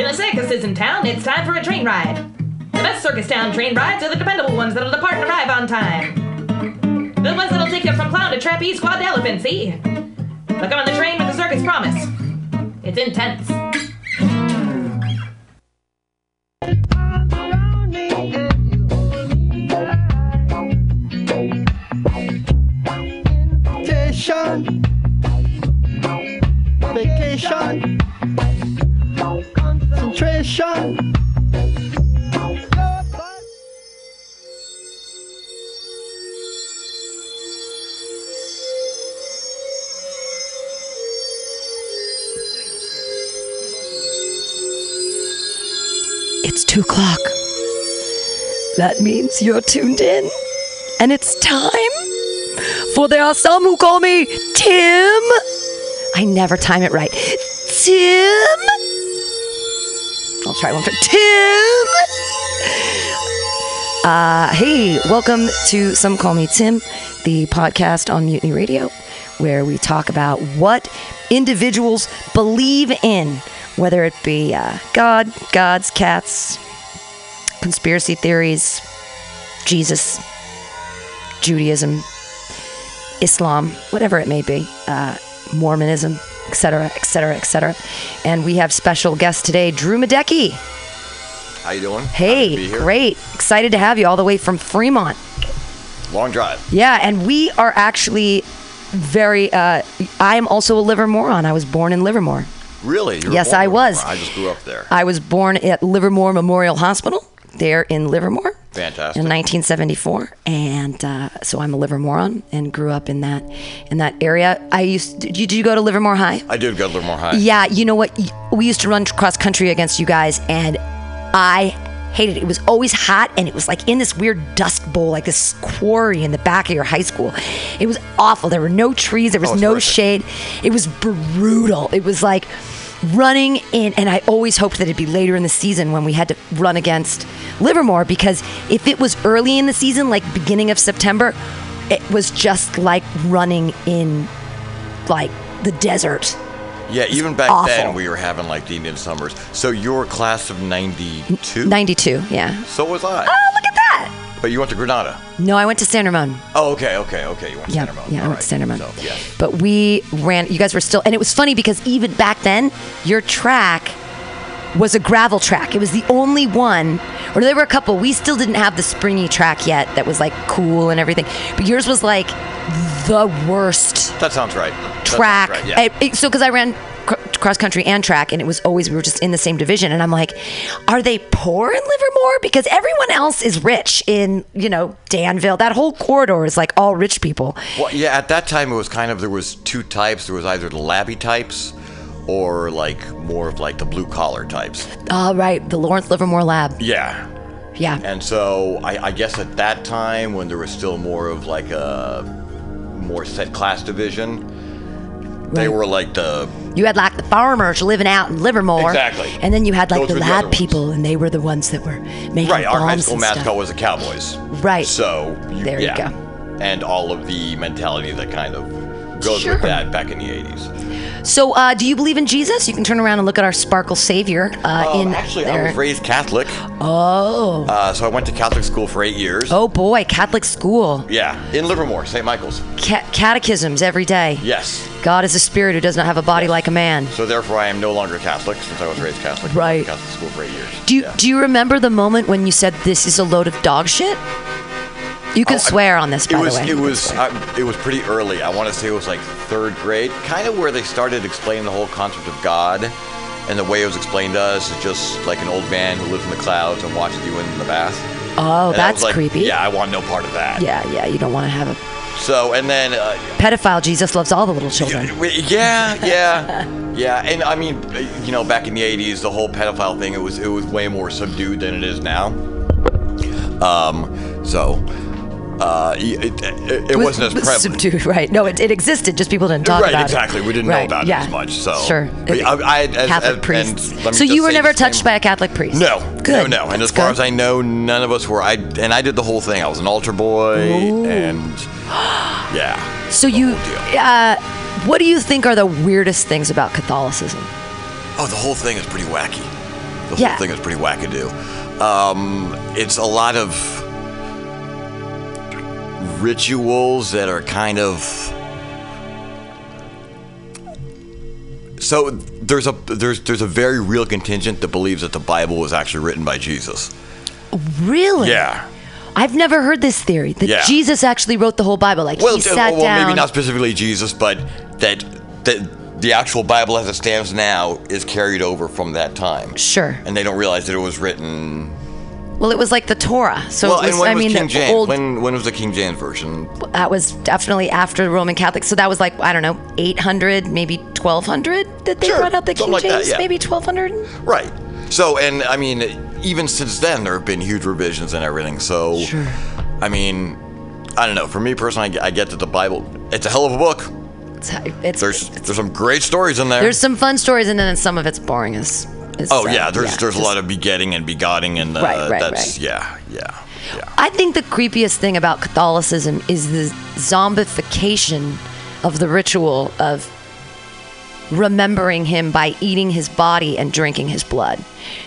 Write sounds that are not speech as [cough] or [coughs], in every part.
When a circus is in town, it's time for a train ride. The best circus town train rides are the dependable ones that'll depart and arrive on time. The ones that'll take you from clown to trapeze quad to elephant, see? But on the train with the circus promise. It's intense. That means you're tuned in. And it's time. For there are some who call me Tim. I never time it right. Tim. I'll try one for Tim. Uh, hey, welcome to Some Call Me Tim, the podcast on Mutiny Radio, where we talk about what individuals believe in, whether it be uh, God, gods, cats, conspiracy theories, Jesus, Judaism, Islam, whatever it may be, uh, Mormonism, etc., etc., etc. And we have special guest today, Drew Madecki. How you doing? Hey, to be here. great. Excited to have you all the way from Fremont. Long drive. Yeah, and we are actually very, uh, I am also a Livermorean. I was born in Livermore. Really? Yes, I was. I just grew up there. I was born at Livermore Memorial Hospital there in Livermore. Fantastic. In 1974, and uh, so I'm a Livermorean and grew up in that in that area. I used. Did you, did you go to Livermore High? I did go to Livermore High. Yeah, you know what? We used to run cross country against you guys, and I hated it. It was always hot, and it was like in this weird dust bowl, like this quarry in the back of your high school. It was awful. There were no trees, there was Oh, no horrific. shade. It was brutal. It was like running in, and I always hoped that it'd be later in the season when we had to run against Livermore because if it was early in the season, like beginning of September, it was just like running in like the desert. Yeah, even back awful. then we were having like the Indian summers. So you're class of 92? 92, yeah. So was I. Oh, look at that. But you went to Granada. No, I went to San Ramon. Oh, okay, okay, okay. You went to Yeah, San Ramon. yeah, I went to San right. Ramon. So, yeah. But we ran. You guys were still, and it was funny because even back then, your track was a gravel track. It was the only one, or there were a couple. We still didn't have the springy track yet. That was like cool and everything. But yours was like the worst That sounds right. That sounds track. right, yeah. It- it- so because I ran cross country and track, and it was always we were just in the same division, and I'm like, are they poor in Livermore? Because everyone else is rich in you know Danville. That whole corridor is like all rich people. Well, yeah, at that time it was kind of there was two types. There was either the labby types or like more of like the blue collar types. All right, the Lawrence Livermore Lab. Yeah. Yeah. And so I, I guess at that time when there was still more of like a more set class division, they were like the You had like the farmers living out in Livermore. Exactly. And then you had like Those the were the other lab ones. people, and they were the ones that were making right. Our high bombs school and mascot stuff. was the Cowboys. Right. So There you yeah. go. And all of the mentality that kind of goes Sure. with that back in the '80s. So, uh, do you believe in Jesus? You can turn around and look at our Sparkle Savior uh, Um, in actually. I was raised Catholic, oh. uh, so I went to Catholic school for eight years. Oh boy, Catholic school. Yeah, in Livermore, St. Michael's. Ca- catechisms every day. Yes. God is a spirit who does not have a body like a man. So therefore, I am no longer Catholic since I was raised Catholic. Right. Catholic school for eight years. Do you, Yeah. do you remember the moment when you said this is a load of dog shit? You can Oh, I- swear on this, by it was the way. it was uh, it was pretty early. I want to say it was like third grade, kind of where they started explaining the whole concept of God, and the way it was explained to us is just like an old man who lives in the clouds and watches you in the bath. oh, And that's like, creepy. Yeah, I want no part of that. yeah, yeah. You don't want to have a So and then uh, pedophile. Jesus loves all the little children. yeah, yeah, yeah, and I mean, uh, you know, back in the '80s, the whole pedophile thing it was it was way more subdued than it is now. Um, so. Uh, it, it, it wasn't as [laughs] prevalent. Subdued, right? No, it, it existed. Just people didn't talk right, about exactly. it. Right, exactly. We didn't Right, know about yeah. it as much. So sure. I, I, I- as, Catholic as, priests. and let me So you were never touched by a Catholic priest. No, Good. no, no. And as far good. as I know, none of us were. I and I did the whole thing. I was an altar boy, and yeah. So you, uh, what do you think are the weirdest things about Catholicism? Oh, the whole thing is pretty wacky. The Yeah. whole thing is pretty wackadoo. Um, it's a lot of rituals that are kind of. So there's a there's there's a very real contingent that believes that the Bible was actually written by Jesus. Really? Yeah. I've never heard this theory that Yeah. Jesus actually wrote the whole Bible. Like Well, he sat well, down. maybe not specifically Jesus, but that that the actual Bible as it stands now is carried over from that time. Sure. And they don't realize that it was written. Well, it was like the Torah. So well, it was, and when I was mean, King the James? old. When when was the King James version? that was definitely after the Roman Catholic. So that was like I don't know, 800, maybe 1200 that they Sure, brought out the King like that, James. yeah. Maybe 1200. Right. So, and I mean, even since then, there have been huge revisions and everything. So, Sure. I mean, I don't know. For me personally, I get- I get that the Bible, it's a hell of a book. It's, it's, There's there's some great stories in there. there's some fun stories, and then some of it's boring. As oh yeah, there's there's a lot of begetting and begottting and uh, Right, right, that's right. yeah yeah yeah. I think the creepiest thing about Catholicism is the zombification of the ritual of remembering him by eating his body and drinking his blood.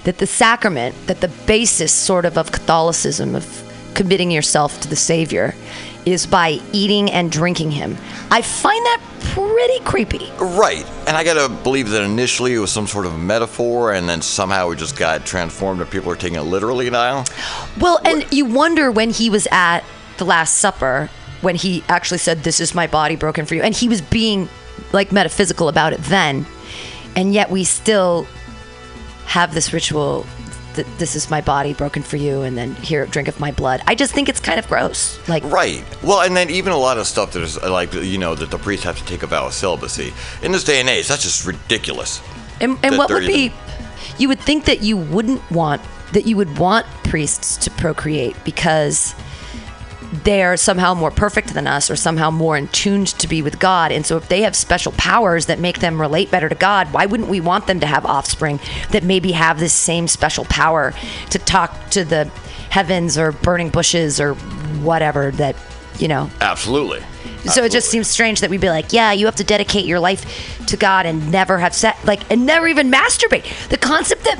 That the sacrament, that the basis sort of of Catholicism, of committing yourself to the Savior, is by eating and drinking him. I find that pretty creepy. Right, and I gotta believe that initially it was some sort of metaphor, and then somehow it just got transformed, and people are taking it literally now. Well, and you wonder when he was at the Last Supper, when he actually said, This is my body broken for you. And he was being like metaphysical about it then. And yet we still have this ritual that this is my body broken for you, and then here, drink of my blood. I just think it's kind of gross. Like, Right. Well, and then even a lot of stuff that is like you know that the priests have to take a vow of celibacy in this day and age. That's just ridiculous. and, and what would be, you would think that you wouldn't want, that you would want priests to procreate because they're somehow more perfect than us or somehow more in tuned to be with God. And so if they have special powers that make them relate better to God, why wouldn't we want them to have offspring that maybe have this same special power to talk to the heavens or burning bushes or whatever that, you know, Absolutely. so it just seems strange that we'd be like, yeah, you have to dedicate your life to God and never have sex, like, and never even masturbate. The concept that,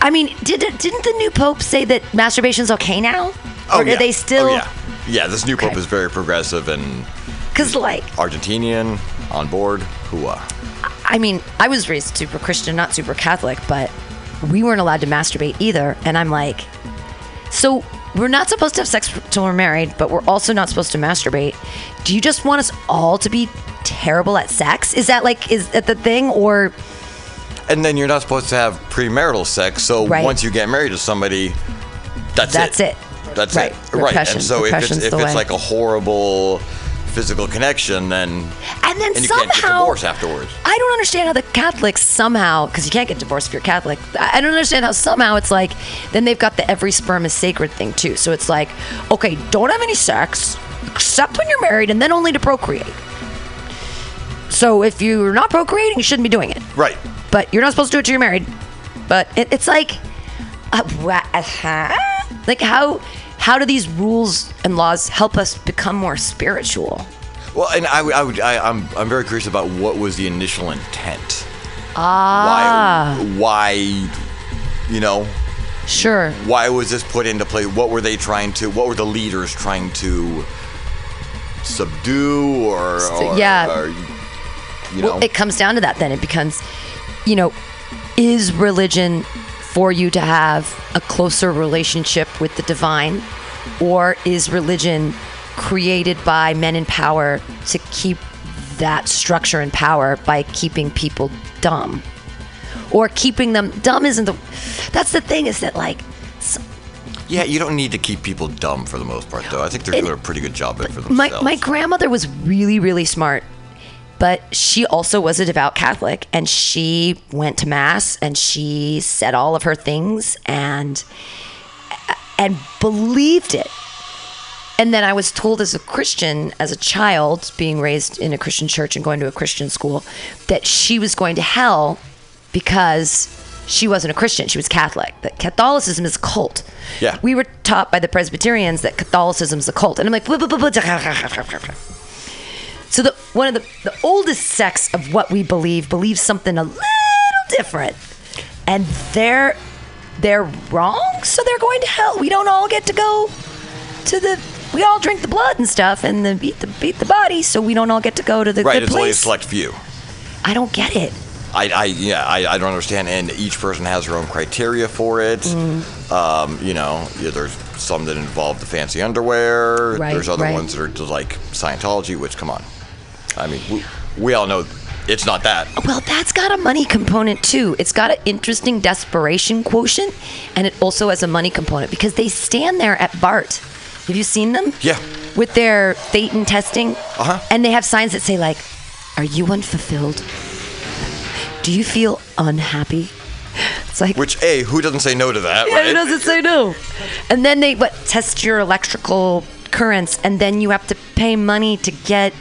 I mean, did didn't the new pope say that masturbation's okay now? Oh, or yeah. are they oh, still? Oh, yeah. Yeah, this new pope is very progressive and Because like, Argentinian on board. Hooah. Uh? I mean, I was raised super Christian, not super Catholic, but we weren't allowed to masturbate either. And I'm like, so we're not supposed to have sex till we're married, but we're also not supposed to masturbate. Do you just want us all to be terrible at sex? Is that like, is that the thing? Or And then you're not supposed to have premarital sex. So Right. once you get married to somebody, that's, That's it. That's Right. it. Right. And so if it's if it's way. like a horrible physical connection, then And then and you somehow can't get divorced afterwards. I don't understand how the Catholics somehow, because you can't get divorced if you're Catholic. I don't understand how somehow it's like. Then they've got the every sperm is sacred thing too. So it's like, okay, don't have any sex except when you're married, and then only to procreate. So if you're not procreating, you shouldn't be doing it. Right. But you're not supposed to do it till you're married. But it, it's like, uh, uh-huh. like how how do these rules and laws help us become more spiritual? Well, and I, I would, I, I'm, I'm very curious about what was the initial intent. Ah, Why, why, you know, sure. why was this put into play? What were they trying to? What were the leaders trying to subdue or, or yeah. or, you know? Well, it comes down to that then. It becomes, you know, is religion for you to have a closer relationship with the divine, or is religion created by men in power to keep that structure and power by keeping people dumb? Or keeping them dumb isn't the. That's the thing is that, like, yeah, you don't need to keep people dumb for the most part, though. I think they're doing a pretty good job of it for my, themselves. my grandmother was really really smart but she also was a devout catholic and she went to mass and she said all of her things and and believed it. And then i was told as a christian as a child being raised in a christian church and going to a christian school that she was going to hell because she wasn't a christian. She was catholic. That catholicism is a cult. Yeah. we were taught by the presbyterians that catholicism is a cult. And i'm like "Blah, blah, blah, blah." so the one of the, the oldest sects of what we believe believes something a little different and they're they're wrong, so they're going to hell. We don't all get to go to the. We all drink the blood and stuff, and the beat the beat the body, so we don't all get to go to the Right, good it's only a place. select few. I don't get it. I, I yeah, I, I don't understand. And each person has their own criteria for it. Mm. Um, you know, yeah, there's some that involve the fancy underwear. Right, there's other right. ones that are just like Scientology, which, come on. I mean, we, we all know it's not that. Well, that's got a money component too. It's got an interesting desperation quotient, and it also has a money component because they stand there at BART. Have you seen them? Yeah. With their Thetan testing, Uh-huh. and they have signs that say like, "Are you unfulfilled? Do you feel unhappy?" [laughs] It's like, Which, A, who doesn't say no to that, yeah, right? who doesn't say no? And then they what test your electrical currents, and then you have to pay money to get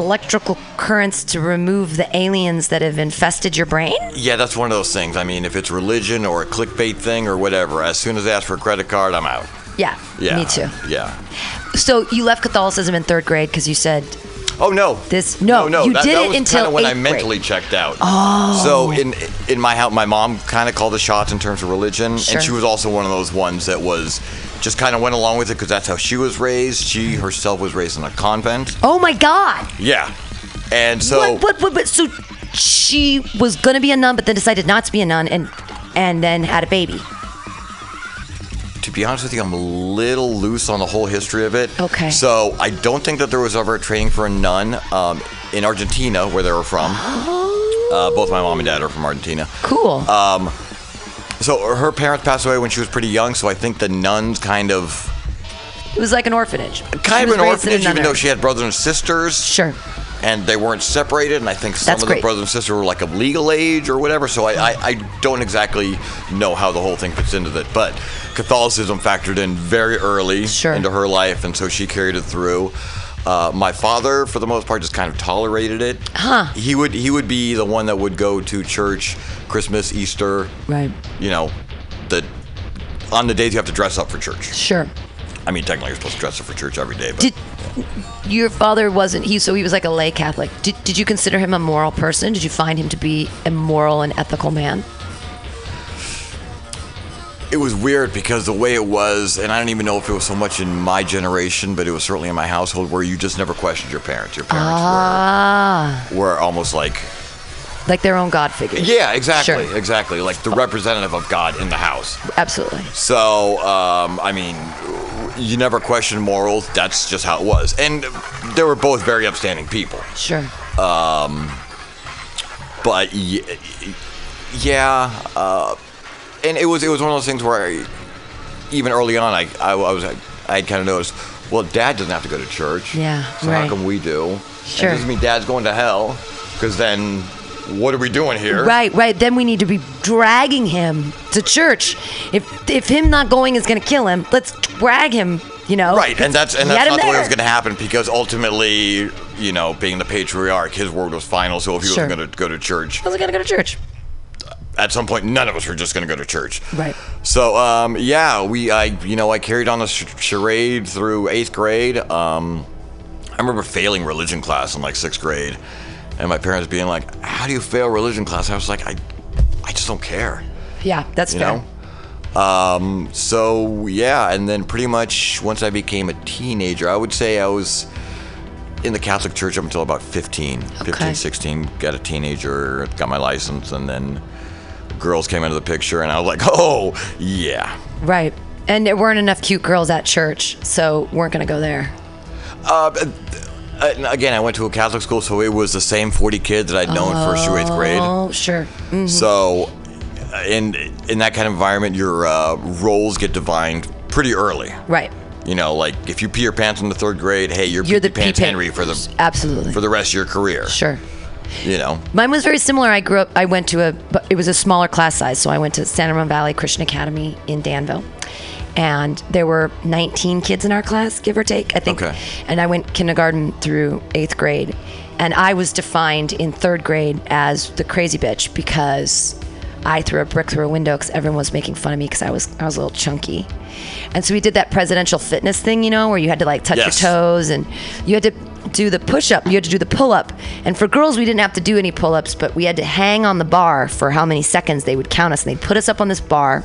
electrical currents to remove the aliens that have infested your brain. Yeah, that's one of those things. I mean, if it's religion or a clickbait thing or whatever, as soon as they ask for a credit card, I'm out. Yeah, Yeah. me too. Yeah. So you left Catholicism in third grade because you said Oh no. This- no, no, you that, did that it was until kinda when I eighth grade. mentally checked out. Oh. So in in my house, my mom kind of called the shots in terms of religion, Sure. and she was also one of those ones that was just kind of went along with it because that's how she was raised. She herself was raised in a convent. Oh my God! Yeah. And so what, what, what, what? So she was gonna be a nun, but then decided not to be a nun, and and then had a baby. to be honest with you, I'm a little loose on the whole history of it. Okay. So I don't think that there was ever a training for a nun um, in Argentina, where they were from. [gasps] Uh, both my mom and dad are from Argentina. Cool. Uh, So her parents passed away when she was pretty young, so I think the nuns kind of it was like an orphanage. kind She of an raised in a orphanage, even though she had brothers and sisters. Sure. And they weren't separated, and I think some That's of the great. brothers and sisters were like of legal age or whatever. So I, I, I don't exactly know how the whole thing fits into that, but Catholicism factored in very early Sure. into her life, and so she carried it through. Uh, my father, for the most part, just kind of tolerated it. Huh. He would he would be the one that would go to church, Christmas, Easter, Right. you know, the on the days you have to dress up for church. Sure. I mean, technically, you're supposed to dress up for church every day, but Did your father wasn't he? So he was like a lay Catholic. Did, did you consider him a moral person? Did you find him to be a moral and ethical man? It was weird because the way it was, and I don't even know if it was so much in my generation, but it was certainly in my household where you just never questioned your parents. Your parents Ah, were, were almost like, like their own God figure. yeah, exactly, Sure. exactly, like the representative of God in the house. Absolutely. So, um, I mean, you never questioned morals. That's just how it was, and they were both very upstanding people. Sure. Um, but y- yeah, uh, and it was it was one of those things where I, even early on, I I, I was I kind of noticed. Well, Dad doesn't have to go to church. Yeah, So right. how come we do? Sure. It doesn't mean Dad's going to hell, because then what are we doing here? Right, right. Then we need to be dragging him to church. If if him not going is going to kill him, let's drag him. You know. Right, and that's and that's not the way it was going to happen because ultimately, you know, being the patriarch, his word was final. So if he Sure. was going to go to church, I wasn't going to go to church. At some point, none of us were just going to go to church. Right. So, um, yeah, we, I, you know, I carried on the charade through eighth grade. Um, I remember failing religion class in like sixth grade, and my parents being like, "How do you fail religion class?" I was like, "I, I just don't care," Yeah, that's you fair. know. Um, so yeah, and then pretty much once I became a teenager, I would say I was in the Catholic Church up until about 15, 15, 16, got a teenager, got my license, and then girls came into the picture, and I was like, [laughs] oh, yeah. Right. And there weren't enough cute girls at church, so weren't going to go there. Uh, again, I went to a Catholic school, so it was the same 40 kids that I'd known first through eighth grade. Oh, sure. Mm. So, uh, in in that kind of environment, your uh, roles get defined pretty early. Right. You know, like if you pee your pants in the third grade, hey, you're, You're the pants Henry for the Absolutely. for the rest of your career. Sure. You know, Mine was very similar. I grew up. I went to a. but It was a smaller class size, so I went to Santa Ramon Valley Christian Academy in Danville, and there were 19 kids in our class, give or take. I think. Okay. And I went kindergarten through eighth grade, and I was defined in third grade as the crazy bitch because I threw a brick through a window because everyone was making fun of me because I was I was a little chunky, and so we did that presidential fitness thing, you know, where you had to like touch Yes. your toes and you had to do the push up. You had to do the pull up. And for girls, we didn't have to do any pull ups, but we had to hang on the bar for how many seconds they would count us. And they'd put us up on this bar.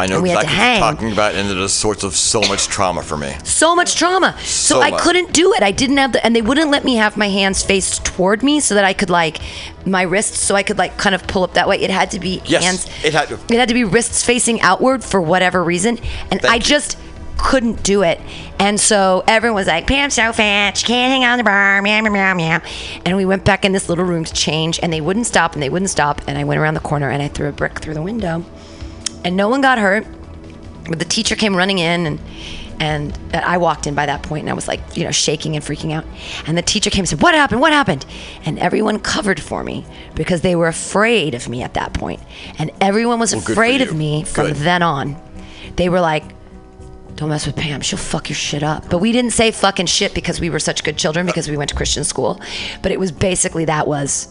I know And we had to exactly what you're hang. talking about, and it is sorts of so much trauma for me. So much trauma. So, So I much. couldn't do it. I didn't have the, and they wouldn't let me have my hands faced toward me so that I could like my wrists, so I could like kind of pull up that way. It had to be Yes, hands. it had to. It had to be wrists facing outward for whatever reason, and Thank I you. just couldn't do it. And so everyone was like, "Pam's so fat, she can't hang on the bar." Meow meow meow meow. And we went back in this little room to change, and they wouldn't stop, and they wouldn't stop. And I went around the corner and I threw a brick through the window, and no one got hurt. But the teacher came running in and and I walked in by that point and I was like, you know, shaking and freaking out. And the teacher came and said, What happened? What happened? And everyone covered for me because they were afraid of me at that point. And everyone was Well, afraid of me from Good. then on. They were like, don't mess with Pam. She'll fuck your shit up. But we didn't say fucking shit because we were such good children because we went to Christian school. But it was basically that was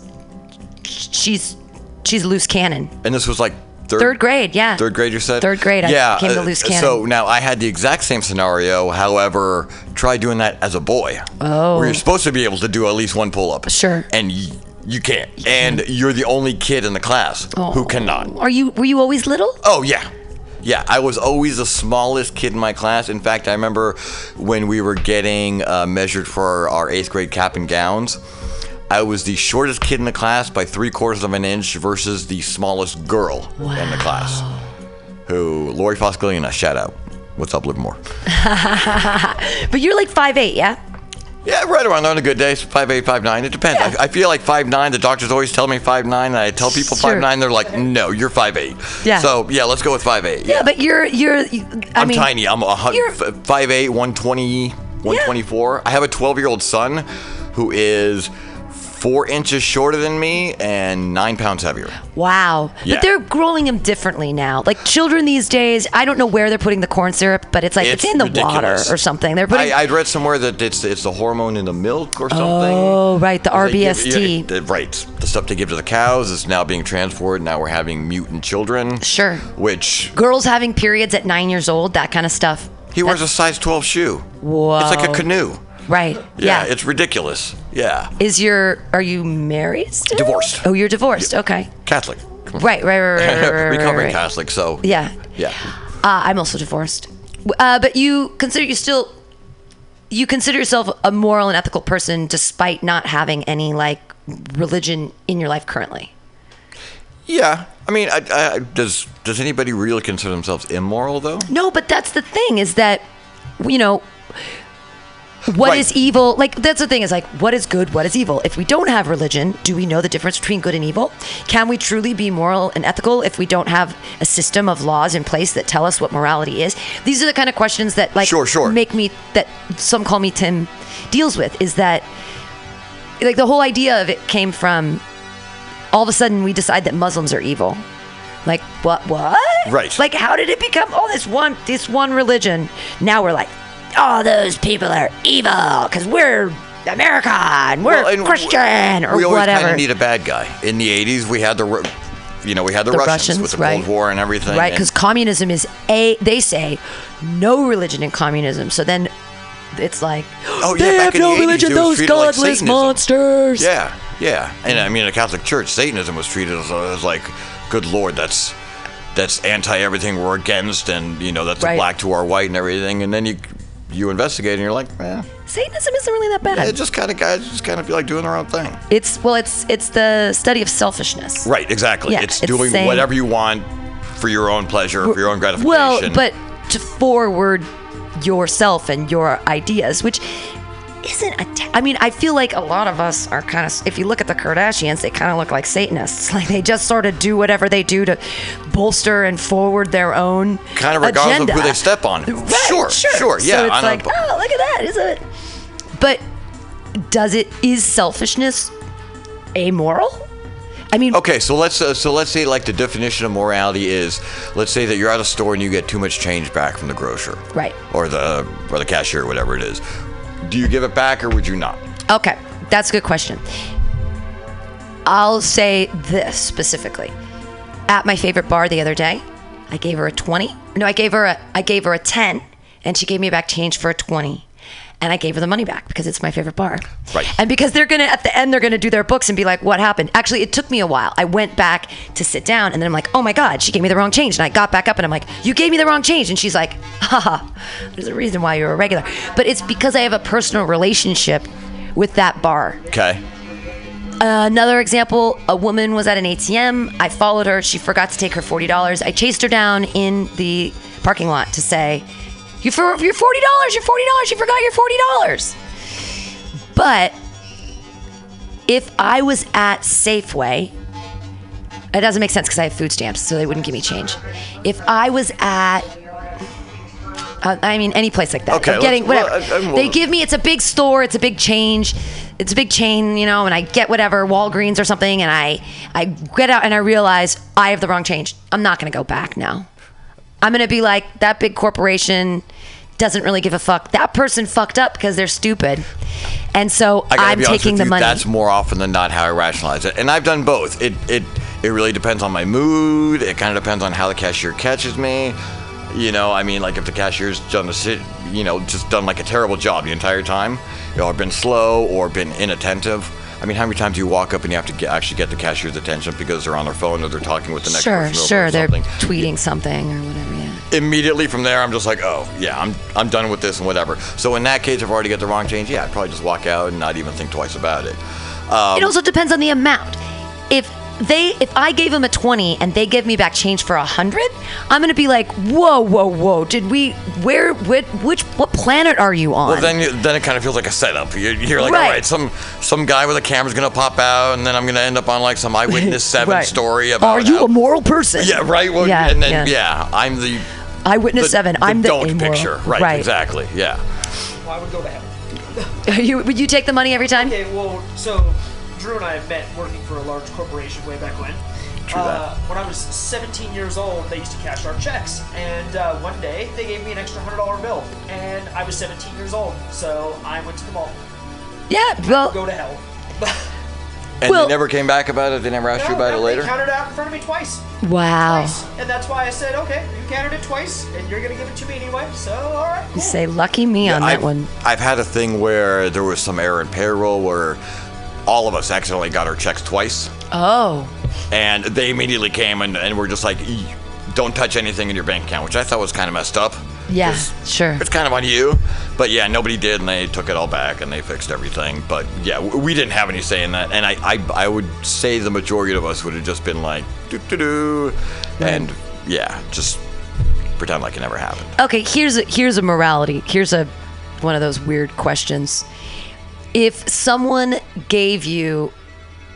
she's she's a loose cannon. And this was like third, Third grade, yeah. Third grade, you said? Third grade, I yeah, came to uh, loose cannon. So now I had the exact same scenario. However, try doing that as a boy. Oh. Where you're supposed to be able to do at least one pull up. Sure. And y- you can't. And you're the only kid in the class who cannot. Are you were you always little? Oh yeah. Yeah, I was always the smallest kid in my class. In fact, I remember when we were getting uh, measured for our eighth grade cap and gowns. I was the shortest kid in the class by three quarters of an inch versus the smallest girl in the class. Who, Lori Foscalina, shout out. What's up, Livermore? [laughs] But you're like five eight, yeah? Yeah, right around on a good day, five eight, five nine. It depends. Yeah. I, I feel like five nine. The doctors always tell me five nine, and I tell people Sure. five nine. They're like, no, you're five eight. Yeah. So yeah, let's go with five eight. Yeah, but you're you're. I I'm mean, tiny. I'm a hun- you're- f- 5'8", 120, 124. I have a 12-year-old son who is four inches shorter than me and nine pounds heavier. Wow. Yeah. But they're growing them differently now. Like children these days, I don't know where they're putting the corn syrup, but it's like it's, in the ridiculous. water or something. They're putting. I, I'd read somewhere that it's it's the hormone in the milk or something. Oh, right, the give- RBST. yeah, right. The stuff they give to the cows is now being transported. Now we're having mutant children. Sure. Which Girls having periods at nine years old, that kind of stuff. he wears a size 12 shoe. Whoa. It's like a canoe. Right. Yeah, Yeah. it's ridiculous. Yeah. Is your are you married? Still? Divorced. Oh, you're divorced. Okay. Catholic. Right. Right. Right. Right. right, [laughs] right, Recovering right. Catholic, so. Yeah. Yeah. Uh, I'm also divorced. Uh, but you consider you still you consider yourself a moral and ethical person despite not having any like religion in your life currently. Yeah, I mean, I, I, does does anybody really consider themselves immoral though? No, but that's the thing is that you know what is Right. evil? Like that's the thing is like what is good, what is evil? If we don't have religion, do we know the difference between good and evil? Can we truly be moral and ethical if we don't have a system of laws in place that tell us what morality is? These are the kind of questions that like Sure, sure. make me that some call me Tim deals with is that like the whole idea of it came from all of a sudden we decide that Muslims are evil. Like what what? Right. Like how did it become oh this one this one religion? Now we're like, oh those people are evil because we're America and we're Well, and Christian or we always whatever. kind of need a bad guy. In the '80s, we had the, you know, we had the, the Russians, Russians, with the right? Cold War and everything. right? Because communism is a they say no religion in communism. So then it's like Oh, yeah, they have in the no 80s, religion, those like godless Satanism. monsters. yeah, yeah, and I mean, the Catholic Church, Satanism was treated as, as like, good lord, that's that's anti everything we're against, and you know, that's Right. a black to our white and everything. And then you you investigate, and you're like, eh, Satanism isn't really that bad. it just kind of guys just kind of feel like doing their own thing. It's well, it's it's the study of selfishness. Right, exactly. Yeah, it's, it's doing saying- whatever you want for your own pleasure, for your own gratification. Well, but to forward yourself and your ideas, which isn't a. T- I mean, I feel like a lot of us are kind of. If you look at the Kardashians, they kind of look like Satanists. [laughs] Like they just sort of do whatever they do to bolster and forward their own kind of regardless agenda. of who they step on. [laughs] Right, sure, sure, yeah. So it's I know. like, oh, look at that, is it? But does it is selfishness amoral? I mean, Okay, so let's uh, so let's say like the definition of morality is, let's say that you're at a store and you get too much change back from the grocer, Right. or the or the cashier, whatever it is. Do you give it back or would you not? Okay, that's a good question. I'll say this specifically. At my favorite bar the other day, I gave her a 20. No, I gave her a I gave her a 10 and she gave me back change for a 20. And I gave her the money back because it's my favorite bar. Right. And because they're gonna at the end they're gonna do their books and be like, what happened? Actually, it took me a while. I went back to sit down and then I'm like, oh my god, she gave me the wrong change. And I got back up and I'm like, you gave me the wrong change. And she's like, haha, there's a reason why you're a regular. But it's because I have a personal relationship with that bar. Okay. Another example, a woman was at an ATM. I followed her. She forgot to take her $40. I chased her down in the parking lot to say, you for you're $40, you're $40, you forgot your $40. But if I was at Safeway, it doesn't make sense because I have food stamps, so they wouldn't give me change. If I was at uh, I mean, any place like that. Okay, I'm getting whatever. well, uh, uh, they give me. It's a big store. It's a big change. It's a big chain, you know. And I get whatever Walgreens or something, and I I get out and I realize I have the wrong change. I'm not gonna go back now. I'm gonna be like that big corporation doesn't really give a fuck. That person fucked up because they're stupid, and so I'm taking the you, money. That's more often than not how I rationalize it, and I've done both. It it it really depends on my mood. It kind of depends on how the cashier catches me. You know, I mean, like if the cashier's done a you know, just done like a terrible job the entire time, you know, or been slow or been inattentive. I mean, how many times do you walk up and you have to get, actually get the cashier's attention because they're on their phone or they're talking with the next sure, person sure, or they're tweeting something or whatever. Yeah. immediately from there, I'm just like, oh yeah, I'm I'm done with this and whatever. So in that case, if I already get the wrong change, yeah, I'd probably just walk out and not even think twice about it. Um, it also depends on the amount. If they, if I gave them a twenty and they give me back change for a hundred, I'm gonna be like, whoa, whoa, whoa! Did we? Where? Which? which what planet are you on? Well, then you, then it kind of feels like a setup. You're, you're like, Right. all right, some some guy with a camera's gonna pop out, and then I'm gonna end up on like some eyewitness [laughs] seven Right. story about. Are you how- a moral person? Yeah, right. Well, Yeah, and then yeah. yeah, I'm the Eyewitness the, seven. the I'm the don't amoral. picture. Right, Right. Exactly. Yeah. I would go to hell. [laughs] you would you take the money every time? Okay, well, so Drew and I have met working for a large corporation way back when. True that. uh, When I was 17 years old, they used to cash our checks, and uh, one day they gave me an extra hundred dollar bill, and I was 17 years old, so I went to the mall. Yeah. Well, Go to hell. And Well- they never came back about it. They never asked you about no, it later. They counted it out in front of me twice. wow. Twice. And that's why I said, okay, you counted it twice, and you're gonna give it to me anyway. So, all right. Cool. You say lucky me on that I've, one. I've had a thing where there was some error in payroll where all of us accidentally got our checks twice. Oh. and they immediately came and, and were just like, "E, don't touch anything in your bank account, which I thought was kind of messed up. Yeah, Sure. It's kind of on you. But yeah, nobody did, and they took it all back and they fixed everything. But yeah, we didn't have any say in that. And I, I, I would say the majority of us would have just been like, doo doo doo. And yeah, just pretend like it never happened. Okay, here's a, here's a morality. Here's a one of those weird questions. If someone gave you,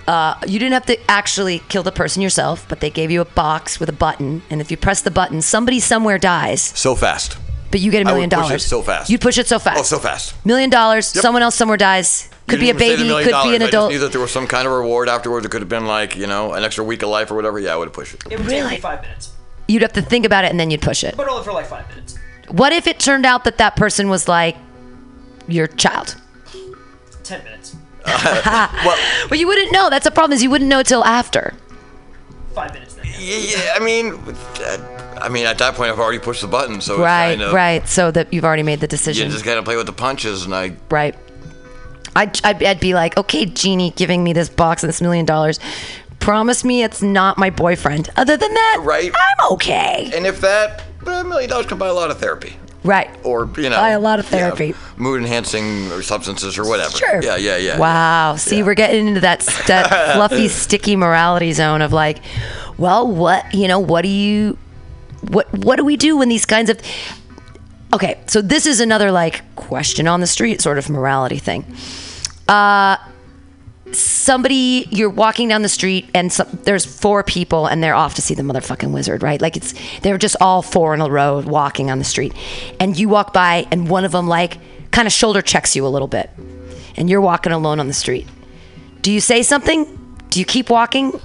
uh, you didn't have to actually kill the person yourself, but they gave you a box with a button, and if you press the button, somebody somewhere dies, So fast. but you get a I would million push it dollars. so fast. You'd push it so fast. Oh, so fast. Million dollars. Yep. Someone else somewhere dies. Could be a didn't even say the baby. million Could be an dollars. I adult. just knew that there was some kind of reward afterwards. It could have been like, you know, an extra week of life or whatever. Yeah, I would have pushed it. It would Really? me five minutes, You'd have to think about it, and then you'd push it. but only for like five minutes. What if it turned out that that person was like your child? Ten minutes. [laughs] Well, [laughs] But you wouldn't know. That's the problem. Is you wouldn't know till after. Five minutes then. Yeah, yeah, I mean, uh, I mean, at that point, I've already pushed the button, so Right, it's kind of, right. So that you've already made the decision. You just gotta play with the punches, and I. right. I'd, I'd, I'd be like, okay, Genie, giving me this box and this million dollars. Promise me it's not my boyfriend. Other than that, Right. I'm okay. And if that, a million dollars can buy a lot of therapy, Right. or you know, Buy a lot of therapy. mood enhancing or substances or whatever. Sure. Yeah, yeah, yeah. Wow. See, we're getting into that that [laughs] fluffy, sticky morality zone of like, well, what you know, what do you, what what do we do when these kinds of Okay, so this is another like question on the street sort of morality thing. Uh somebody you're walking down the street and some, there's four people and they're off to see the motherfucking wizard right? Like it's they're just all four in a row walking on the street. And you walk by and one of them like kind of shoulder checks you a little bit. And you're walking alone on the street. Do you say something? Do you keep walking?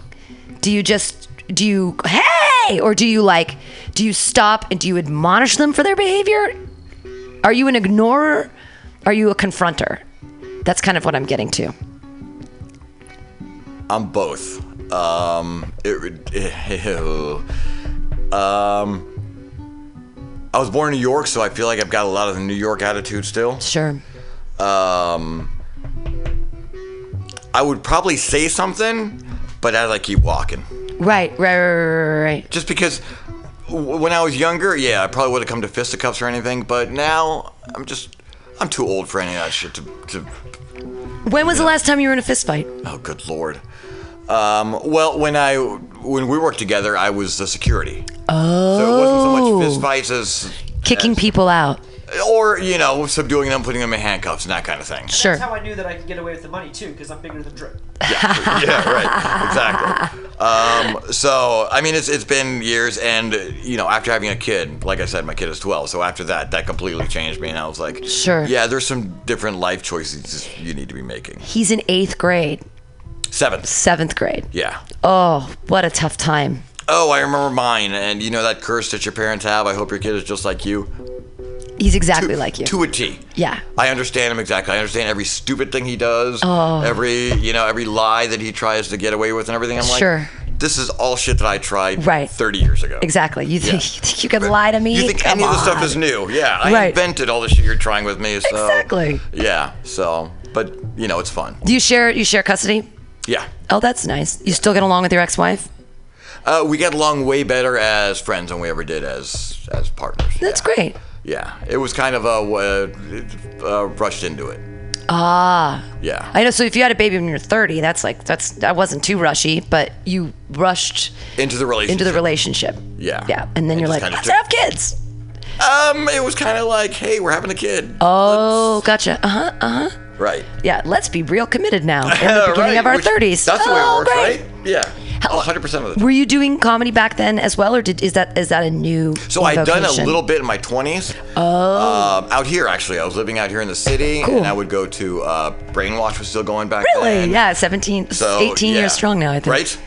Do you just do you hey! Or do you like do you stop and do you admonish them for their behavior? Are you an ignorer? Are you a confronter? That's kind of what i'm getting to I'm both. Um, it, would- [laughs] ew. um, I was born in New York, so I feel like I've got a lot of the New York attitude still. sure um, I would probably say something, but as I keep walking. Right, right, right, right, right. Just because when I was younger, yeah, I probably would have come to fisticuffs or anything, but now I'm just, I'm too old for any of that shit to, to When was the last time you were in a fist fight? oh, good lord. Um, well, when I, when we worked together, I was the security. Oh. So it wasn't so much fist fights as, Kicking people out. Or, you know, subduing them, putting them in handcuffs and that kind of thing. Sure. That's how I knew that I could get away with the money too, because I'm bigger than Drew. [laughs] yeah, right. Exactly. Um, so, I mean, it's it's been years, and you know, after having a kid, like I said, my kid is 12. So after that, that completely changed me, and I was like, Sure. Yeah, there's some different life choices you need to be making. He's in eighth grade, Seventh. seventh grade. Yeah. Oh, what a tough time. Oh, I remember mine, and you know that curse that your parents have. I hope your kid is just like you. He's exactly like you. To a T. Yeah. I understand him exactly. I understand every stupid thing he does. Every you know every lie that he tries to get away with and everything. I'm like, Sure. This is all shit that I tried Right. 30 years ago. Exactly. You think, Yeah. you think you could lie to me? You think Come any of the stuff is new? Yeah, I Right. invented all the shit you're trying with me. So Exactly. Yeah. So, but you know, it's fun. Do you share you share custody? Yeah. Oh, that's nice. You still get along with your ex-wife? Uh, we get along way better as friends than we ever did as as partners. That's yeah. great. Yeah, it was kind of a uh, rushed into it. Ah. Yeah. I know. So if you had a baby when you're 30, that's like that's that wasn't too rushy, but you rushed into the relationship. into the relationship. Yeah. Yeah, and then It you're like, let's took- have kids. Um, it was kind of like, hey, we're having a kid. Oh, gotcha. Uh huh. Uh huh. Right. Yeah. Let's be real committed now [laughs] in the beginning Right, of our which- 30s. That's the way Oh, it works, great. right? Yeah. hundred percent of the time. Were you doing comedy back then as well, or did is that is that a new? So I'd done a little bit in my 20s. Oh. Um, out here, actually. I was living out here in the city, Cool. and I would go to uh, Brainwash was still going back Really? then. Yeah, 17, So, 18 yeah. years strong now. I think. Right.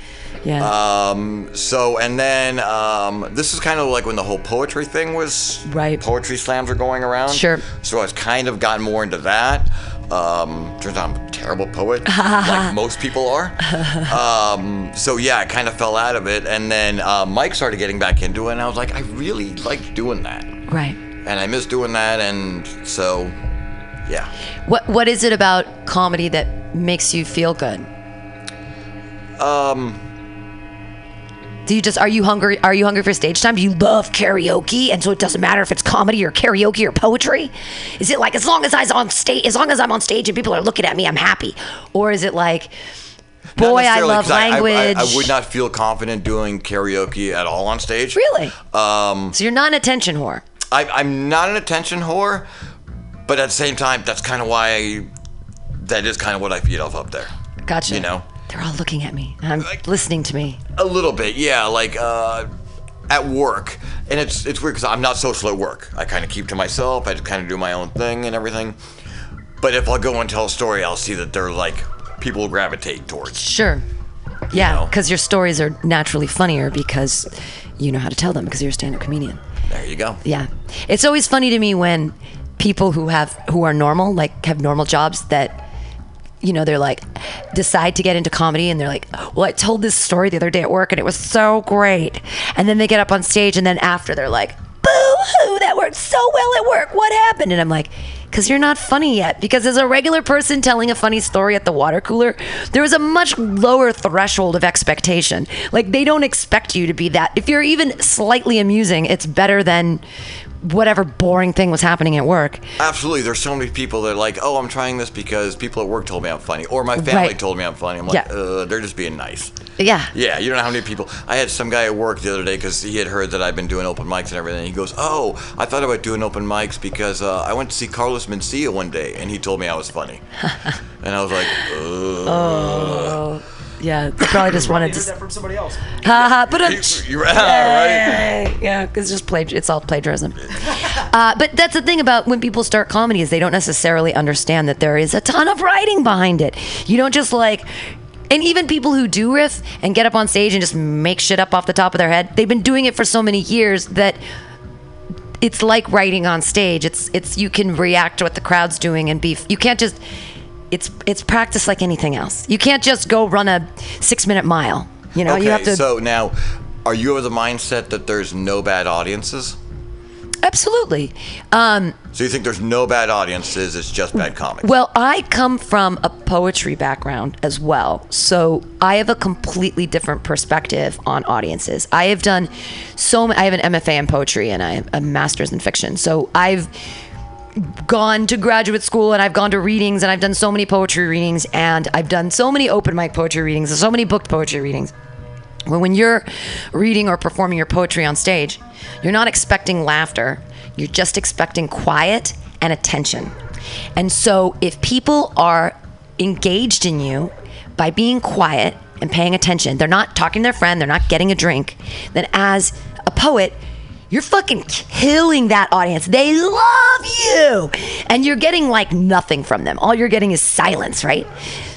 Yeah. Um, so and then um, this is kind of like when the whole poetry thing was Right. Poetry slams were going around. Sure. So I was kind of gotten more into that. Um, turns out I'm a terrible poet, like [laughs] most people are. Um, so yeah, I kind of fell out of it, and then uh, Mike started getting back into it, and I was like, I really like doing that, right. and I miss doing that, and so yeah. What What is it about comedy that makes you feel good? Um, Do you just are you hungry? Are you hungry for stage time? Do you love karaoke, and so it doesn't matter if it's comedy or karaoke or poetry? Is it like as long as I'm on stage, as long as I'm on stage and people are looking at me, I'm happy, or is it like, boy, I love 'cause I- I- language? I, would not feel confident doing karaoke at all on stage. Really? Um, So you're not an attention whore. I, I'm not an attention whore, but at the same time, that's kind of why I, that is kind of what I feed off up there. Gotcha. You know? They're all looking at me. I'm listening to me. A little bit, yeah. Like uh, at work, and it's it's weird because I'm not social at work. I kind of keep to myself. I kind of do my own thing and everything. But if I'll go and tell a story, I'll see that they're like people gravitate towards. Sure. Yeah, know. because your stories are naturally funnier because you know how to tell them because you're a stand-up comedian. There you go. Yeah. It's always funny to me when people who have who are normal, like have normal jobs that you know, they're like decide to get into comedy and they're like, "Well, I told this story the other day at work and it was so great." And then they get up on stage and then after they're like, "Boo-hoo, that worked so well at work. What happened?" And I'm like, because you're not funny yet. Because as a regular person telling a funny story at the water cooler, there is a much lower threshold of expectation. Like they don't expect you to be that. If you're even slightly amusing, it's better than whatever boring thing was happening at work. Absolutely. There's so many people that are like, oh, I'm trying this because people at work told me I'm funny, or my family Right. told me I'm funny. I'm like, Yeah. uh, they're just being nice. Yeah. Yeah, you don't know how many people. I had some guy at work the other day because he had heard that I've been doing open mics and everything. He goes, "Oh, I thought about doing open mics because uh, I went to see Carlos Mencia one day, and he told me I was funny." [laughs] and I was like, Ugh. Yeah, they probably just wanted heard to. that from somebody else. Haha, but I'm. Right. Yeah, it's just play. It's all plagiarism. [laughs] uh, but that's the thing about when people start comedy is they don't necessarily understand that there is a ton of writing behind it. You don't just like. And even people who do riff and get up on stage and just make shit up off the top of their head, they've been doing it for so many years that it's like writing on stage. It's it's you can react to what the crowd's doing and be. You can't just. It's it's practice like anything else. You can't just go run a six minute mile. You know, okay, you have to. so now, are you of the mindset that there's no bad audiences? absolutely. Um, So you think there's no bad audiences? It's just bad comics. Well, I come from a poetry background as well. So I have a completely different perspective on audiences. I have done so I have an MFA in poetry and I have a master's in fiction. So I've gone to graduate school and I've gone to readings and I've done so many poetry readings and I've done so many open mic poetry readings and so many booked poetry readings. When, when you're reading or performing your poetry on stage, you're not expecting laughter. You're just expecting quiet and attention. And so if people are engaged in you by being quiet and paying attention, they're not talking to their friend, they're not getting a drink, then as a poet, you're fucking killing that audience. They love you. And you're getting like nothing from them. All you're getting is silence, right?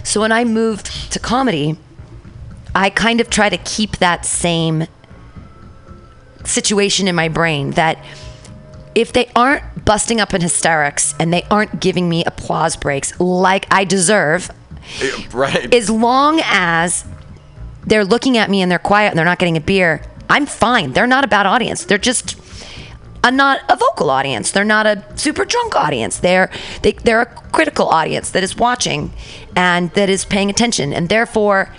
So when I moved to comedy, I kind of try to keep that same situation in my brain that if they aren't busting up in hysterics and they aren't giving me applause breaks like I deserve, eh, right. as long as they're looking at me and they're quiet and they're not getting a beer, I'm fine. They're not a bad audience. They're just a not a vocal audience. They're not a super drunk audience. They're they, they're a critical audience that is watching and that is paying attention, and therefore,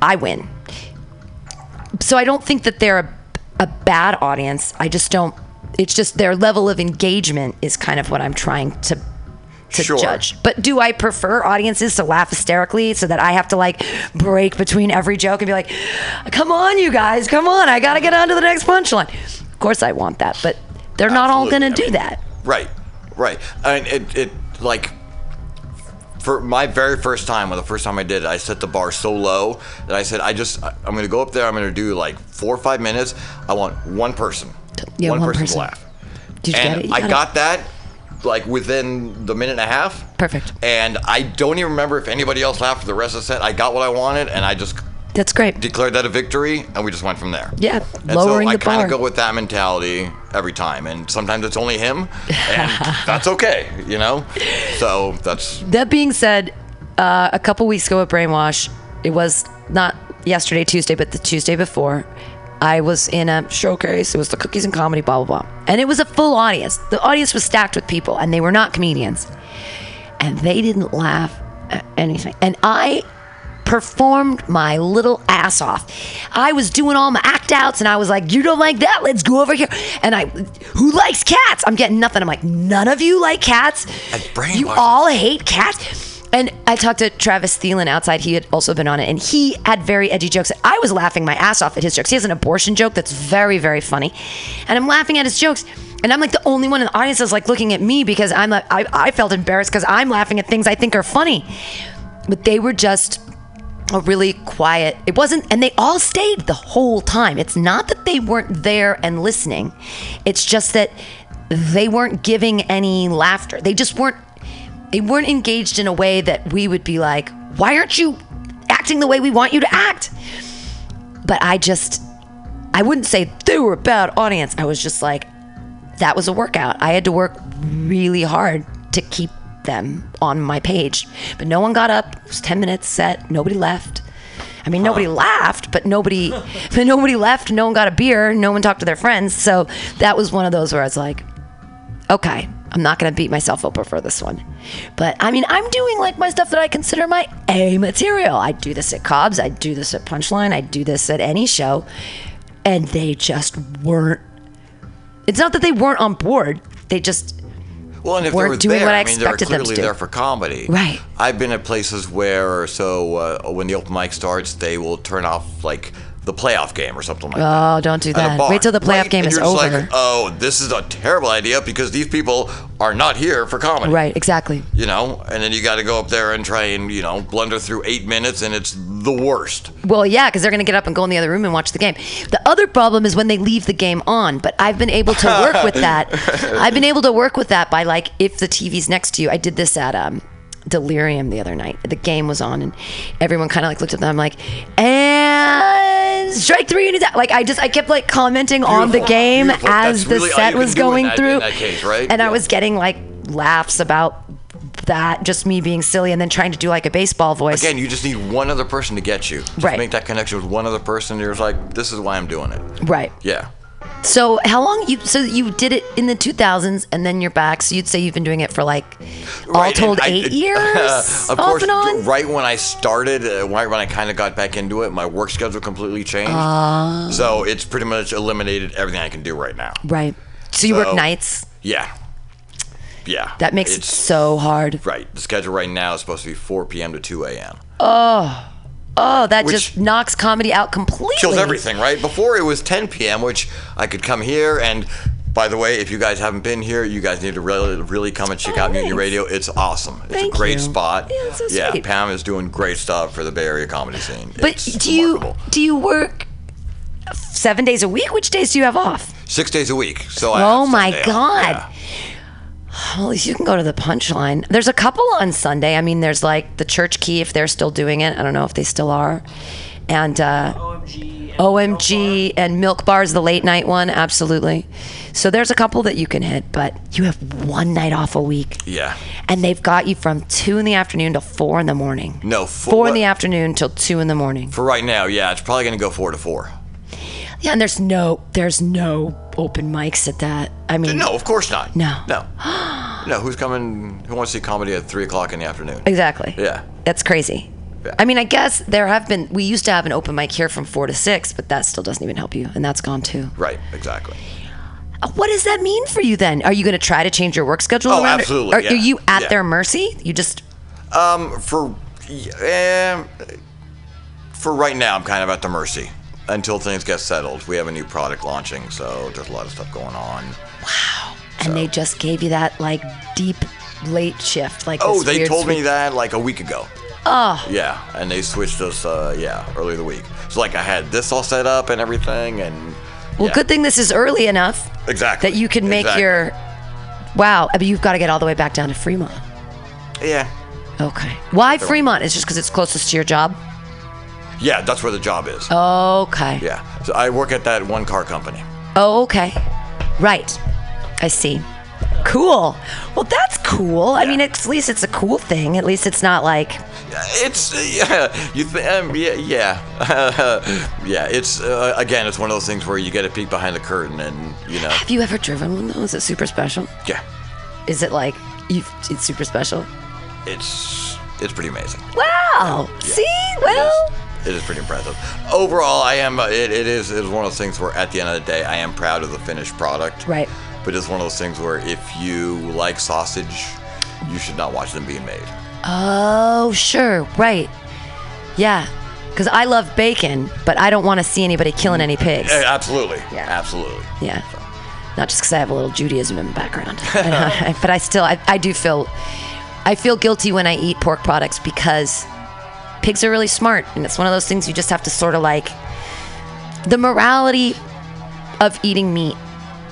I win. So I don't think that they're a, a bad audience. I just don't. It's just their level of engagement is kind of what I'm trying to to Sure. judge. But do I prefer audiences to laugh hysterically so that I have to like break between every joke and be like, "Come on, you guys, come on! I got to get on to the next punchline." Of course, I want that, but they're not all going to Absolutely. do mean, that. Right, right. I mean, it, it like for my very first time, when the first time I did it, I set the bar so low that I said, I just, I'm to go up there. I'm to do like four or five minutes. I want one person, Yeah, one, one person, person. to laugh. Did you and get it? You I it? got that like within the minute and a half. Perfect. And I don't even remember if anybody else laughed for the rest of the set. I got what I wanted, and I just That's great. declared that a victory, and we just went from there. Yeah, And lowering so I the kind of go with that mentality every time, and sometimes it's only him, and [laughs] that's okay, you know. So that's That being said, uh, a couple weeks ago at Brainwash, it was not yesterday, Tuesday, but the Tuesday before. I was in a showcase. It was the cookies and comedy, blah blah blah, and it was a full audience. The audience was stacked with people, and they were not comedians, and they didn't laugh at anything. And I performed my little ass off. I was doing all my act outs and I was like, You don't like that? Let's go over here. And I, who likes cats? I'm getting nothing. I'm like, None of you like cats. At You all hate cats. And I talked to Travis Thielen outside. He had also been on it, and he had very edgy jokes. I was laughing my ass off at his jokes. He has an abortion joke that's very, very funny, and I'm laughing at his jokes. And I'm like the only one in the audience that's like looking at me because I'm like I, I felt embarrassed because I'm laughing at things I think are funny, but they were just a really quiet. It wasn't, and they all stayed the whole time. It's not that they weren't there and listening. It's just that they weren't giving any laughter. They just weren't. They weren't engaged in a way that we would be like, "Why aren't you acting the way we want you to act?" But I just, I wouldn't say they were a bad audience. I was just like, that was a workout. I had to work really hard to keep them on my page. But no one got up. It was 10 minutes set. Nobody left. I mean, nobody laughed, but nobody, [laughs] but nobody left. No one got a beer. No one talked to their friends. So that was one of those where I was like, okay, I'm not going to beat myself up over this one. But I mean, I'm doing like my stuff that I consider my A material. I do this at Cobb's. I do this at Punchline. I do this at any show. And they just weren't it's not that they weren't on board. They just well, and if weren't they were doing there, what I I mean, they were expected them to clearly there for comedy. Right. I've been at places where so uh, when the open mic starts, they will turn off like the playoff game or something like that. Oh, don't do that. bar, Wait till the playoff right? game And is you're just over. Like, oh, this is a terrible idea because these people are not here for comedy. right, exactly. You know, and then you got to go up there and try and you know blunder through eight minutes, and it's the worst. Well, yeah, because they're going to get up and go in the other room and watch the game. The other problem is when they leave the game on. But I've been able to work with that. [laughs] I've been able to work with that by like if the TV's next to you. I did this at um, Delirium the other night. The game was on, and everyone kind of like looked at them. I'm like, and strike three, and out. Like I just I kept like commenting on the game beautiful. as That's the really set was can do in going that- through. case, right? And I was getting like laughs about that, just me being silly, and then trying to do like a baseball voice. Again, you just need one other person to get you. Just Right. Make that connection with one other person. You're like, this is why I'm doing it. right. Yeah. So how long you? So you did it in the 2000s, and then you're back. So you'd say you've been doing it for like all Right, told and I- eight [laughs] years, of off course, right when I started, uh, right when I kind of got back into it, my work schedule completely changed. Ah. so it's pretty much eliminated everything I can do right now. Right. So you work nights. Yeah. Yeah. That makes it so hard. Right. The schedule right now is supposed to be 4 p.m. to 2 a.m. Oh, Oh, that Which- just knocks comedy out completely. Kills everything, right? Before it was 10 p.m., which I could come here and. By the way, if you guys haven't been here, you guys need to really, really come and check Oh, out Mutiny. Radio. It's awesome. It's Thank a great you. spot. Yeah, it's so sweet. Pam is doing great stuff for the Bay Area comedy scene. But It's do you remarkable. do you work seven days a week? Which days do you have off? Six days a week. So I Oh my God. Yeah. Well, at least you can go to the punchline. There's a couple on Sunday. I mean, there's like the Church Key if they're still doing it. I don't know if they still are. And uh, OMG. and OMG and Milk Bar is the late night one. Absolutely. So there's a couple that you can hit, but you have one night off a week. Yeah. And they've got you from two in the afternoon till four in the morning. No, fo- Four in the afternoon till two in the morning. For right now, yeah, it's probably going to go four to four. Yeah, and there's no there's no open mics at that. I mean, No, of course not. No. No. [gasps] no, who's coming? Who wants to see comedy at three o'clock in the afternoon? exactly. Yeah. That's crazy. Yeah. I mean, I guess there have been. We used to have an open mic here from four to six, but that still doesn't even help you, and that's gone too. Right, exactly. Uh, What does that mean for you then? Are you going to try to change your work schedule Oh, around? absolutely, Are, yeah, are you at yeah. their mercy? You just Um, for um, for right now, I'm kind of at the mercy until things get settled. We have a new product launching, so there's a lot of stuff going on. Wow. And they just gave you that like deep late shift. Like Oh, they told me that like a week ago. Oh, Yeah, and they switched us. Uh, yeah, earlier the week. So like I had this all set up and everything, and well, yeah. good thing this is early enough Exactly. that you can make Exactly. your. Wow, I mean, you've got to get all the way back down to Fremont. Yeah. Okay. Why Fremont? Is just because it's closest to your job? Yeah, that's where the job is. Okay. Yeah. So I work at that one car company. Oh, okay. Right. I see. Cool. Well, that's cool. I mean, at least it's a cool thing. At least it's not like. It's yeah, you th- um, yeah yeah [laughs] yeah. It's uh, again, it's one of those things where you get a peek behind the curtain, and you know, Have you ever driven one though? Is it super special? yeah, Is it like you? It's super special. it's it's pretty amazing. Wow. See, well, It is pretty impressive. Overall, I am. uh, It, it is. It is one of those things where, at the end of the day, I am proud of the finished product. Right. But it's one of those things where, if you like sausage, you should not watch them being made. oh sure, right, yeah. Because I love bacon, but I don't want to see anybody killing any pigs. Yeah, Absolutely. Yeah. Absolutely. Yeah. Not just because I have a little Judaism in the background, [laughs] but I still, I, I do feel, I feel guilty when I eat pork products because pigs are really smart, and it's one of those things you just have to sort of like. The morality of eating meat,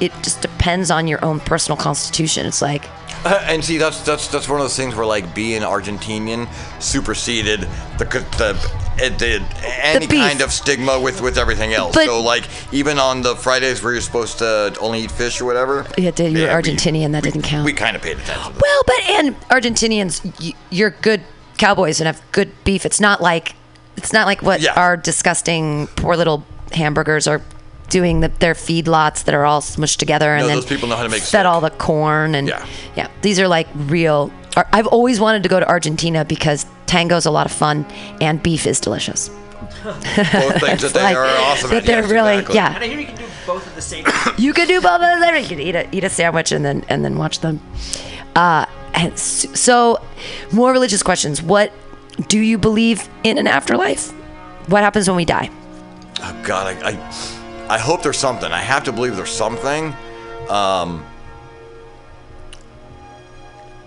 it just depends on your own personal constitution. It's like, Uh, and see, that's that's that's one of those things where like being Argentinian superseded the the, it did any kind of stigma with with everything else. But- so like even on the Fridays where you're supposed to only eat fish or whatever. Yeah, dude, you're we- Argentinian, that we- didn't count. We kind of paid attention. Well, but and Argentinians, y- you're good cowboys and have good beef. It's not like, it's not like what Yeah. our disgusting poor little hamburgers are doing the, their feedlots that are all smushed together and No, then those people know how to make fed steak. all the corn and Yeah. yeah. These are like real. I've always wanted to go to Argentina because tango's a lot of fun and beef is delicious. Both things [laughs] that they like- are awesome that they're yes, really exactly. yeah. And I hear you can do both at the same [coughs] time. You can do both of them. You could eat a eat a sandwich and then and then watch them. Uh, and so, more religious questions. What do you believe in an afterlife? What happens when we die? Oh God, I, I I hope there's something. I have to believe there's something. Um.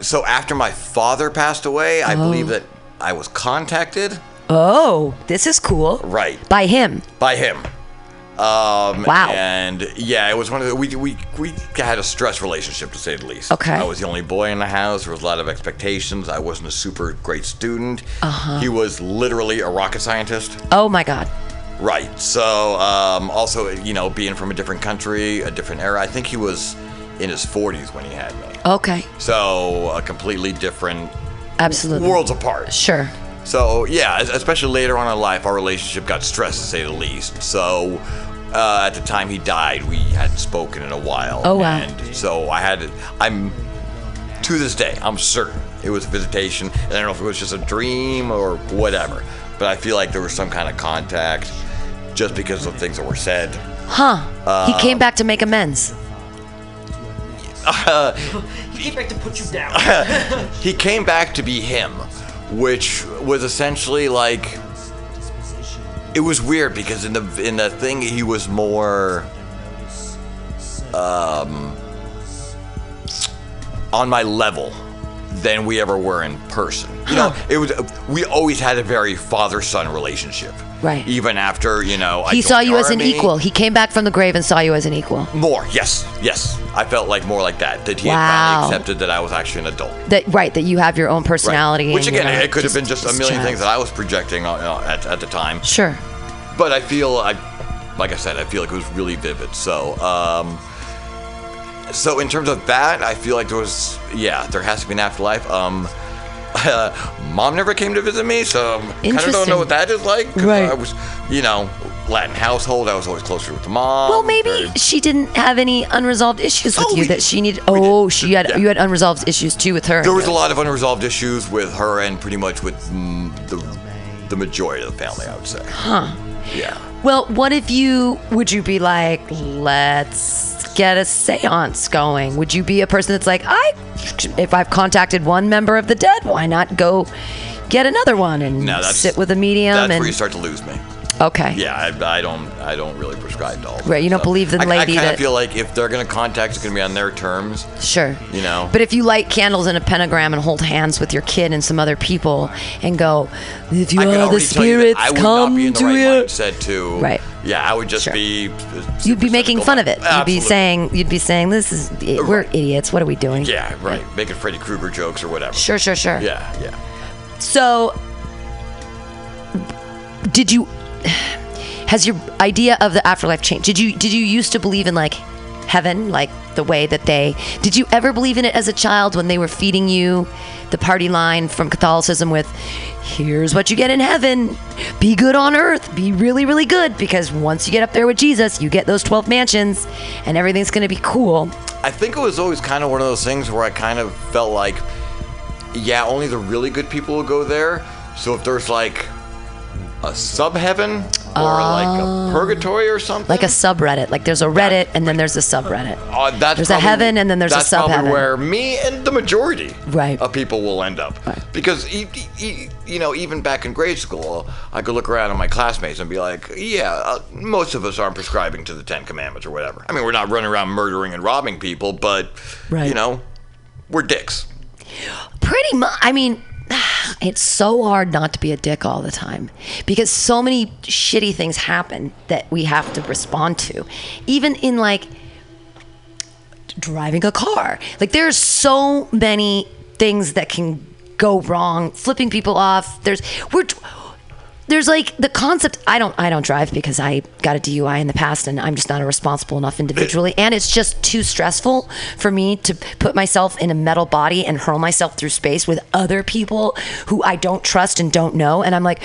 So after my father passed away, I believe that I was contacted. Oh, this is cool. Right. By him. by him. Um, Wow. And yeah, it was one of the we we we had a stress relationship to say the least. Okay. I was the only boy in the house. There was a lot of expectations. I wasn't a super great student. Uh-huh. He was literally a rocket scientist. Oh my God. Right. So um, also, you know, being from a different country, a different era. I think he was in his 40s when he had me. Okay. So a completely different Absolutely. worlds apart. Sure. So yeah, especially later on in life, our relationship got stressed to say the least. So uh, at the time he died, we hadn't spoken in a while. Oh, wow. And so I had to, I'm, to this day, I'm certain it was a visitation. And I don't know if it was just a dream or whatever, but I feel like there was some kind of contact just because of things that were said. Huh. he Uh, came back to make amends. [laughs] He came back to put you down. [laughs] he came back to be him, which was essentially like it was weird because in the in the thing he was more um on my level than we ever were in person. You know, it was we always had a very father son relationship. Right. Even after you know He saw you as an equal. He came back from the grave and saw you as an equal. More, yes, yes. I felt like more like that. That he Wow. had finally accepted that I was actually an adult. That right, that you have your own Right. personality. Which again, it could have been just a million child. things that I was projecting uh, at, at the time. Sure. But I feel, I, like I said, I feel like it was really vivid. So, um, so in terms of that, I feel like there was, yeah, there has to be an afterlife. Um, [laughs] mom never came to visit me, so kind of don't know what that is like. Right. I was, you know, Latin household. I was always closer with the mom. Well, maybe very- she didn't have any unresolved issues with Oh, you we- that she needed. Oh, she had Yeah. you had unresolved issues too with her. There was a lot of unresolved issues with her and pretty much with mm, the the majority of the family, I would say. Huh. Yeah. Well, what if you would you be like, let's get a séance going? Would you be a person that's like, I if I've contacted one member of the dead, why not go get another one and No, sit with a medium That's and where you start to lose me. Okay. Yeah, I, I don't. I don't really prescribe to all. Right, you don't stuff. believe the I, lady I kind of feel like if they're gonna contact, it's gonna be on their terms. Sure. You know. But if you light candles in a pentagram and hold hands with your kid and some other people and go, if you are the spirits I would come not be in the to right you. mindset to. Right. Yeah, I would just Sure. be. You'd be making fun of it. Absolutely. You'd be saying, you'd be saying, this is, we're Right. idiots. What are we doing? Yeah, right. Making Freddy Krueger jokes or whatever. Sure, sure, sure. Yeah, yeah. So, did you? Has your idea of the afterlife changed? Did you did you used to believe in like heaven, like the way that they? Did you ever believe in it as a child when they were feeding you the party line from Catholicism with, "Here's what you get in heaven: be good on earth, be really really good, because once you get up there with Jesus, you get those twelve mansions, and everything's gonna be cool." I think it was always kind of one of those things where I kind of felt like, yeah, only the really good people will go there. So if there's like a sub heaven or like a purgatory or something. Like a subreddit, like there's a Reddit and then there's a subreddit. Uh, that's There's a heaven and then there's a that's probably sub-heaven. where me and the majority Right. of people will end up. Because e- e- e- you know, even back in grade school, I could look around at my classmates and be like, "Yeah, uh, most of us aren't prescribing to the Ten Commandments or whatever. I mean, we're not running around murdering and robbing people, but Right. you know, we're dicks." Pretty much. I mean, [sighs] it's so hard not to be a dick all the time because so many shitty things happen that we have to respond to. Even in like driving a car, like there's so many things that can go wrong. Flipping people off. There's we're. There's like the concept. I don't. I don't drive because I got a DUI in the past, and I'm just not a responsible enough individually. And it's just too stressful for me to put myself in a metal body and hurl myself through space with other people who I don't trust and don't know. And I'm like,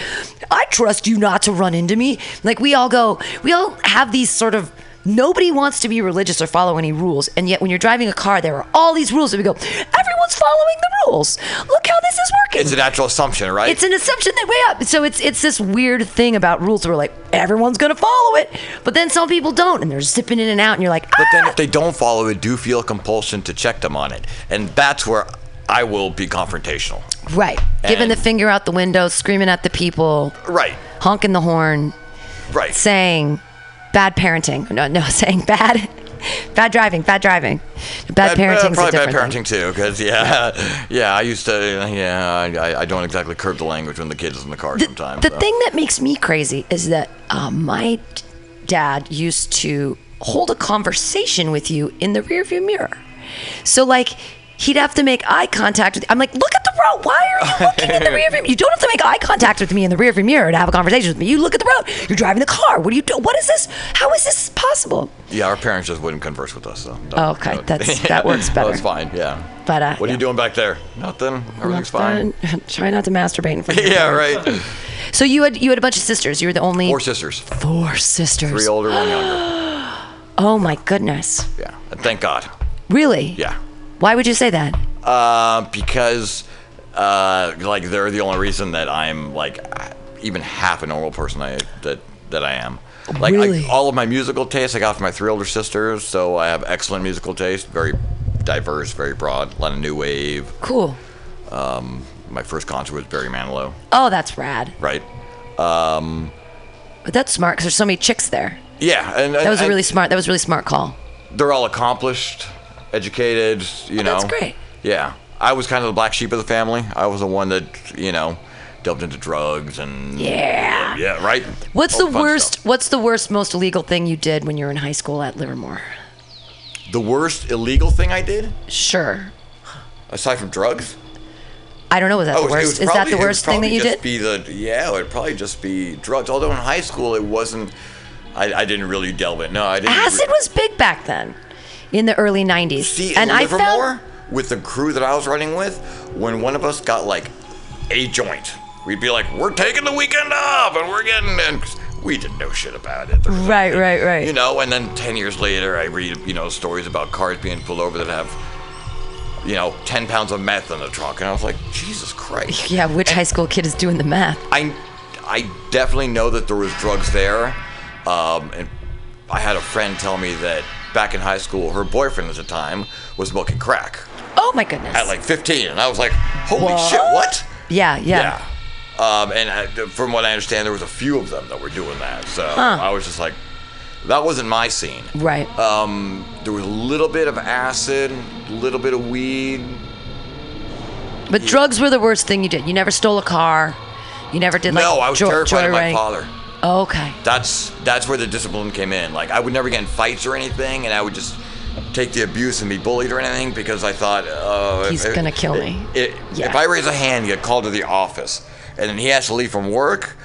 I trust you not to run into me. Like we all go. We all have these sort of. Nobody wants to be religious or follow any rules, and yet when you're driving a car, there are all these rules that we go. Everyone's following the rules. Look how this is working. It's a natural assumption, right? It's an assumption that way up. So it's it's this weird thing about rules where like everyone's gonna follow it, but then some people don't, and they're zipping in and out, and you're like, but then "Ah!" if they don't follow it, do feel a compulsion to check them on it, and that's where I will be confrontational. right, giving the finger out the window, screaming at the people, Right. honking the horn, Right. saying bad parenting. No, no, [laughs] saying bad, bad driving, bad driving, bad, uh, parenting. probably bad thing. parenting too, because yeah, [laughs] yeah, I used to, yeah, I, I don't exactly curb the language when the kid is in the car the, sometimes. the so. thing that makes me crazy is that uh, my dad used to hold a conversation with you in the rearview mirror. So like he'd have to make eye contact with. I'm like, look at the road. Why are you looking in the [laughs] rear view? You don't have to make eye contact with me in the rear view mirror to have a conversation with me. You look at the road. You're driving the car. What do you do? What is this? How is this possible? Yeah, our parents just wouldn't converse with us, so. Oh, okay. That's- [laughs] that works better. That's fine. Yeah. But uh, What are yeah. you doing back there? Nothing. Everything's fine. [laughs] Try not to masturbate in front yeah, right. So you had you had a bunch of sisters. You were the only Four sisters, four sisters. three older, one younger. [gasps] Oh my goodness. Yeah, and thank God. Really? Yeah. Why would you say that? Uh, because, uh, like they're the only reason that I'm like even half a normal person I that that I am. Like Really? I, all of my musical tastes I got from my three older sisters, so I have excellent musical taste, very diverse, very broad, a lot of new wave. Cool. Um, My first concert was Barry Manilow, Oh, that's rad. right? Um, But that's smart because there's so many chicks there. Yeah, and That was a really smart. That was a really smart call. they're all accomplished, educated, you know. Oh, that's great. Yeah. I was kind of the black sheep of the family. I was the one that, you know, delved into drugs and Yeah. yeah, right. What's All the worst? stuff. What's the worst, most illegal thing you did when you were in high school at Livermore? The worst illegal thing I did, Sure. aside from drugs? I don't know. Is that Oh, the was worst? Is that the worst thing that probably you did? Be the yeah, it would probably just be drugs. Although in high school it wasn't. I, I didn't really delve in. No, I didn't. Acid was big back then, in the early '90s. See, and in I found with the crew that I was running with, when one of us got like a joint, we'd be like, "We're taking the weekend off, and we're getting," and we didn't know shit about it. Right, right, right. You know, and then 10 years later, I read, you know, stories about cars being pulled over that have, you know, 10 pounds of meth in the trunk. And I was like, Jesus Christ. [laughs] yeah, which high school kid is doing the math? I, I definitely know that there was drugs there. Um, and I had a friend tell me that back in high school, her boyfriend at the time was smoking crack Oh my goodness. at like 15. And I was like, holy shit, what? yeah, yeah. Yeah. Um, and I, from what I understand, there was a few of them that were doing that. So I was just like, that wasn't my scene. Right. Um, there was a little bit of acid, a little bit of weed. but drugs were the worst thing you did. You never stole a car. You never did like no, I was jo- terrified of my father. Oh, okay. That's that's where the discipline came in. Like I would never get in fights or anything, and I would just take the abuse and be bullied or anything because I thought uh, He's if- gonna kill if- me. If, Yeah. if I raise a hand, get called to the office, and then he has to leave from work.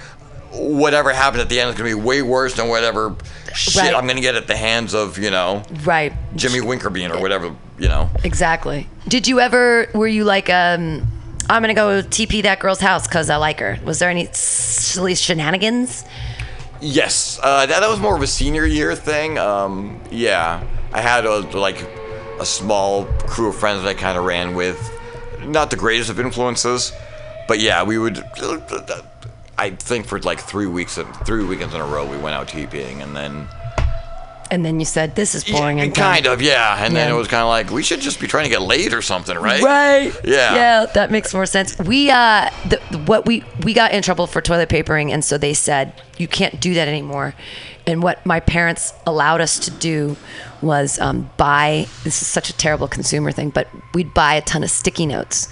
Whatever happens at the end is gonna be way worse than whatever shit Right. I'm gonna get at the hands of you know Right. Jimmy Winkerbean or whatever you know. Exactly. Did you ever? Were you like, um, I'm gonna go TP that girl's house because I like her? Was there any silly shenanigans? Yes, uh, that, that was more of a senior year thing. Um, yeah, I had a, like a small crew of friends that I kind of ran with. Not the greatest of influences, but yeah, we would. I think for like three weeks, three weekends in a row, we went out TPing, and then And then you said, "This is boring." Yeah, and kind of, yeah. And then it was kind of like we should just be trying to get laid or something, right? Right. Yeah. Yeah, that makes more sense. We uh, the, what we we got in trouble for toilet papering, and so they said you can't do that anymore. And what my parents allowed us to do was um, buy. This is such a terrible consumer thing, but we'd buy a ton of sticky notes,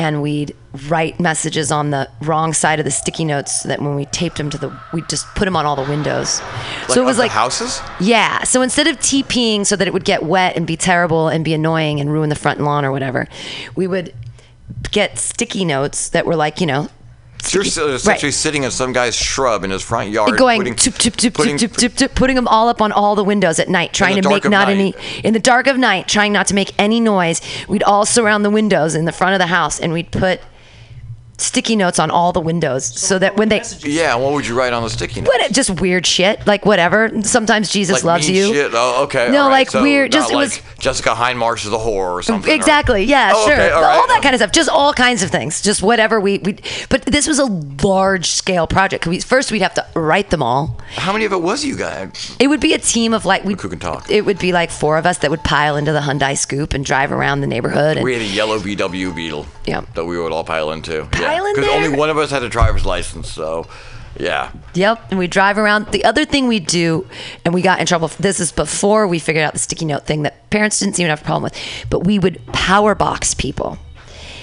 and we'd write messages on the wrong side of the sticky notes so that when we taped them to the, we'd just put them on all the windows. Like so it was like houses. yeah. So instead of TPing so that it would get wet and be terrible and be annoying and ruin the front lawn or whatever, we would get sticky notes that were like, you know, you're uh, essentially right. sitting in some guy's shrub in his front yard, going putting- putting them all up on all the windows at night, trying to make not night. any in the dark of night, trying not to make any noise. We'd all surround the windows in the front of the house, and we'd put sticky notes on all the windows so that when they Messages. Yeah, what would you write on the sticky note? what just weird shit like whatever. Sometimes Jesus like loves mean you. Shit? Oh, okay. No, all right. like So weird- not just- it like was- Jessica Heinmarsh is a whore or something. or- Exactly. Yeah, Oh, sure. okay, all all, right. that kind of stuff. Just all kinds of things. Just whatever we we. But this was a large scale project. We, first, we'd have to write them all. How many of it was you guys? It would be a team of like we. Who can talk? It would be like four of us that would pile into the Hyundai Scoupe and drive around the neighborhood. And, We had a yellow VW Beetle. Yeah. That we would all pile into. Pile in Because only one of us had a driver's license, so yeah. Yep, and we drive around. The other thing we do, and we got in trouble. This is before we figured out the sticky note thing that parents didn't seem to have a problem with. But we would power box people.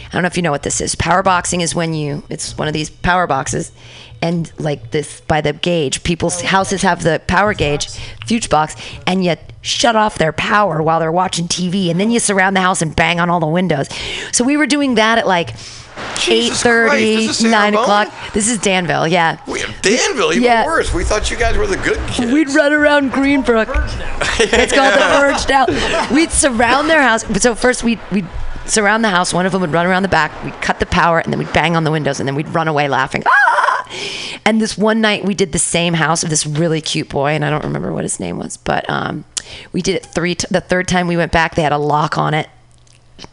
I don't know if you know what this is. Power boxing is when you. It's one of these power boxes, and like this by the gauge. People's houses have the power gauge, fuse box, and you shut off their power while they're watching TV, and then you surround the house and bang on all the windows. So we were doing that at like. Eight Jesus Christ, thirty, nine o'clock. This is Danville, yeah. We have Danville, even Yeah. worse. We thought you guys were the good kids. We'd run around Greenbrook. Verge now. [laughs] It's called the Verge now. We'd surround their house. So first we'd we'd surround the house. One of them would run around the back. We'd cut the power, and then we'd bang on the windows, and then we'd run away laughing. Ah! And this one night we did the same house of this really cute boy, and I don't remember what his name was, but um, we did it three. T- the third time we went back, they had a lock on it.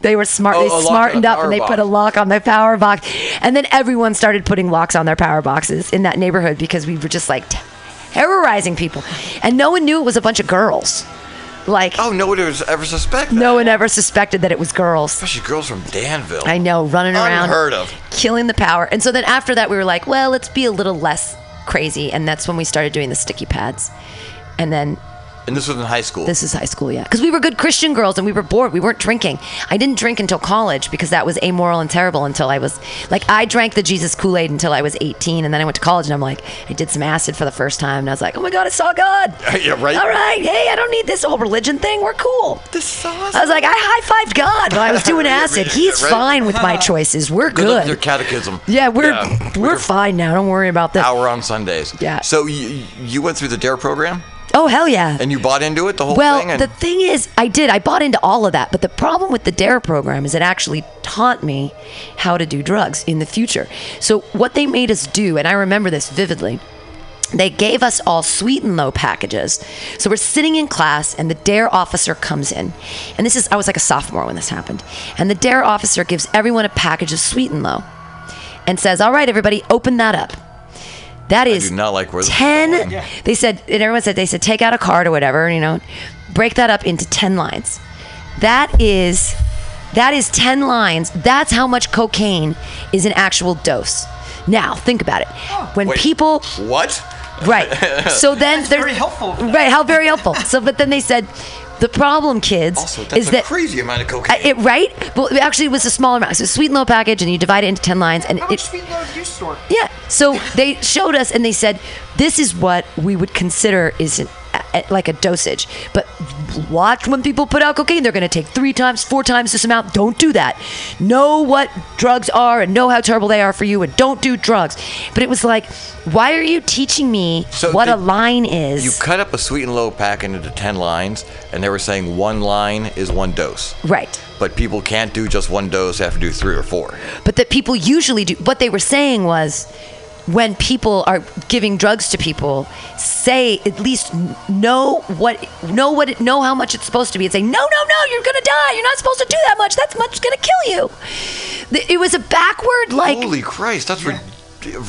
They were smart. Oh, they a lock on the smartened up and they box. put a lock on their power box. And then everyone started putting locks on their power boxes in that neighborhood because we were just like terrorizing people. And no one knew it was a bunch of girls. Like, Oh, nobody was ever suspect that. no one ever suspected that it was girls. Especially girls from Danville. I know, running around, Unheard of. killing the power. And so then after that, we were like, well, let's be a little less crazy. And that's when we started doing the sticky pads. And then And this was in high school. this is high school, yeah. Because we were good Christian girls and we were bored. We weren't drinking. I didn't drink until college because that was amoral and terrible until I was like, I drank the Jesus Kool Aid until I was 18. And then I went to college and I'm like, I did some acid for the first time. And I was like, oh my God, I saw God. Yeah, right. All right. Hey, I don't need this whole religion thing. We're cool. This is I was like, I high fived God while I was doing [laughs] acid. He's Right. fine with my [laughs] choices. We're Good with your catechism. Yeah, we're Yeah. we're fine now. Don't worry about this. Hour on Sundays. Yeah. So you, you went through the DARE program Oh hell yeah. and you bought into it, the whole Well, thing? And the thing is, I did. I bought into all of that. But the problem with the DARE program is it actually taught me how to do drugs in the future. So, what they made us do, and I remember this vividly, they gave us all sweet and low packages. So, we're sitting in class, and the DARE officer comes in. And this is, I was like a sophomore when this happened. And the DARE officer gives everyone a package of sweet and low and says, All right, everybody, open that up. That is do not like where this is 10 going. they said and everyone said they said take out a card or whatever you know break that up into 10 lines that is that is 10 lines that's how much cocaine is an actual dose now think about it oh. when Wait. people what? right so [laughs] then That's there's very helpful. right how very helpful [laughs] so but then they said the problem kids Also, is a that crazy amount of cocaine. it right well actually it was a smaller amount so sweet and low package and you divide it into 10 lines and How it, much sweet load do you store? yeah. So they showed us and they said, this is what we would consider is an, a, like a dosage. But watch when people put out cocaine, they're going to take three times, four times this amount. Don't do that. Know what drugs are and know how terrible they are for you and don't do drugs. But it was like, why are you teaching me So what a line is? you cut up a sweet and low pack into 10 lines, and they were saying one line is one dose. right. But people can't do just one dose, they have to do three or four. but that people usually do what they were saying was when people are giving drugs to people say at least know what know what it, know how much it's supposed to be and say no no no you're gonna die. You're not supposed to do that much. That's much gonna kill you. It was a backward like Holy Christ, that's rid-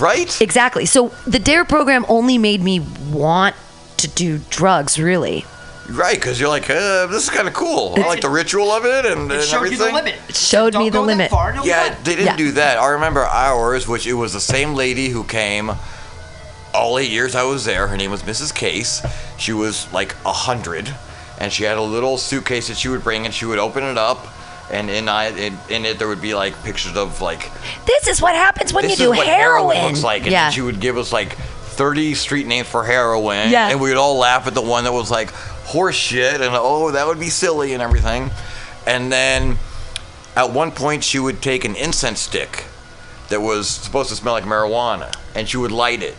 right? exactly. So the dare program only made me want to do drugs really Right, because you're like, uh, this is kind of cool. I like the ritual of it and, It and showed everything. you the limit. It showed Don't me the limit. far, no Yeah, fun. they didn't Yeah. do that. I remember ours, which it was the same lady who came all eight years I was there. Her name was Mrs. Case. She was like a hundred, and she had a little suitcase that she would bring, and she would open it up, and in I in, in it there would be like pictures of like this is what happens when you do is what heroin, looks like, and yeah she would give us like. 30 street names for heroin, Yeah. and we would all laugh at the one that was like horse shit, and oh, that would be silly and everything. And then at one point, she would take an incense stick that was supposed to smell like marijuana, and she would light it,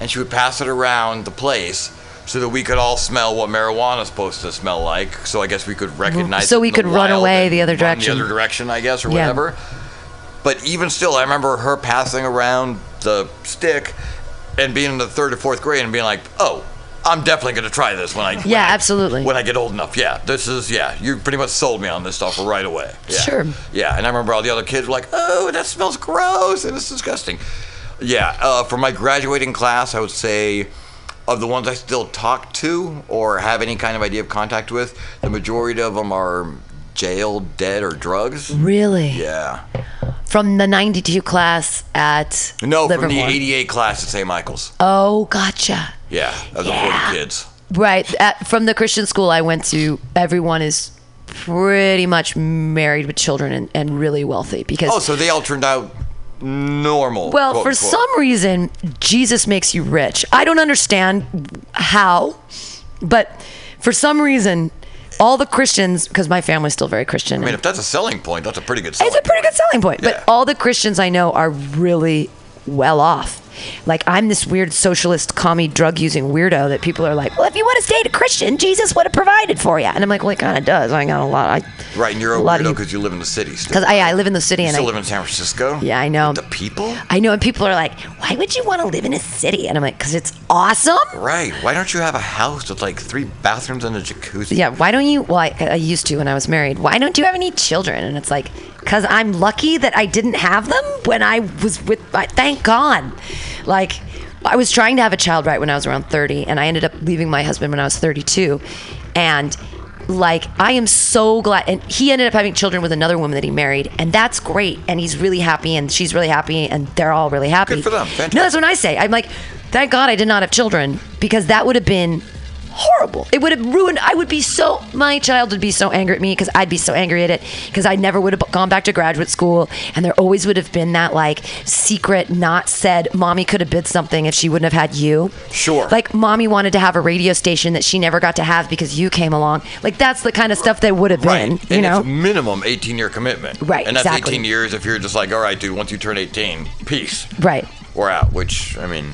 and she would pass it around the place so that we could all smell what marijuana is supposed to smell like. So I guess we could mm-hmm. recognize. It. So we could run away the other direction. The other direction, I guess, or Yeah. whatever. But even still, I remember her passing around the stick and being in the third or fourth grade and being like, "Oh, I'm definitely going to try this when I when Yeah, I- absolutely. when I get old enough." Yeah, this is yeah. You pretty much sold me on this stuff right away. Yeah. Sure. Yeah, and I remember all the other kids were like, "Oh, that smells gross and it's disgusting." Yeah, uh, for my graduating class, I would say of the ones I still talk to or have any kind of idea of contact with, the majority of them are jailed, dead, or drugs. really Yeah. from the 92 class at No, from the 88 class at St. Michael's. oh gotcha Yeah, of the Yeah. 40 kids. Right. At, from the Christian school I went to, everyone is pretty much married with children and, and really wealthy because Oh, so they all turned out normal. Well, quote, for unquote. some reason, Jesus makes you rich. I don't understand how, but for some reason, all the Christians, because my family's still very Christian. I mean, if that's a selling point, that's a pretty good selling it's a pretty good selling point. Yeah. But all the Christians I know are really well off. Like I'm this weird socialist, commie, drug using weirdo that people are like, well, if you would have stayed a Christian, Jesus would have provided for you. And I'm like, well, he kind of does. I got a lot. I, Right, and you're a, of weirdo because you live in the city. Because I, I live in the city you and still I, live in San Francisco? Yeah, I know. The people? I know, and people are like, why would you want to live in a city? And I'm like, because it's awesome. Right. Why don't you have a house with like three bathrooms and a jacuzzi? Yeah, why don't you? Well, I, I used to when I was married. Why don't you have any children? And it's like, because I'm lucky that I didn't have them when I was with. I, thank God. Like, I was trying to have a child right when I was around 30, and I ended up leaving my husband when I was 32. And like, I am so glad. And he ended up having children with another woman that he married, and that's great. And he's really happy, and she's really happy, and they're all really happy. Good for them. No, that's what I say. I'm like, thank God I did not have children because that would have been horrible. It would have ruined. I would be so. My child would be so angry at me because I'd be so angry at it because I never would have gone back to graduate school, and there always would have been that like secret, not said. Mommy could have bid something if she wouldn't have had you. Sure. Like mommy wanted to have a radio station that she never got to have because you came along. Like that's the kind of stuff that would have Right. been. and You know. it's minimum 18 year commitment. Right, And that's exactly. 18 years if you're just like, all right, dude, once you turn 18, peace. Right. We're out. Which, I mean,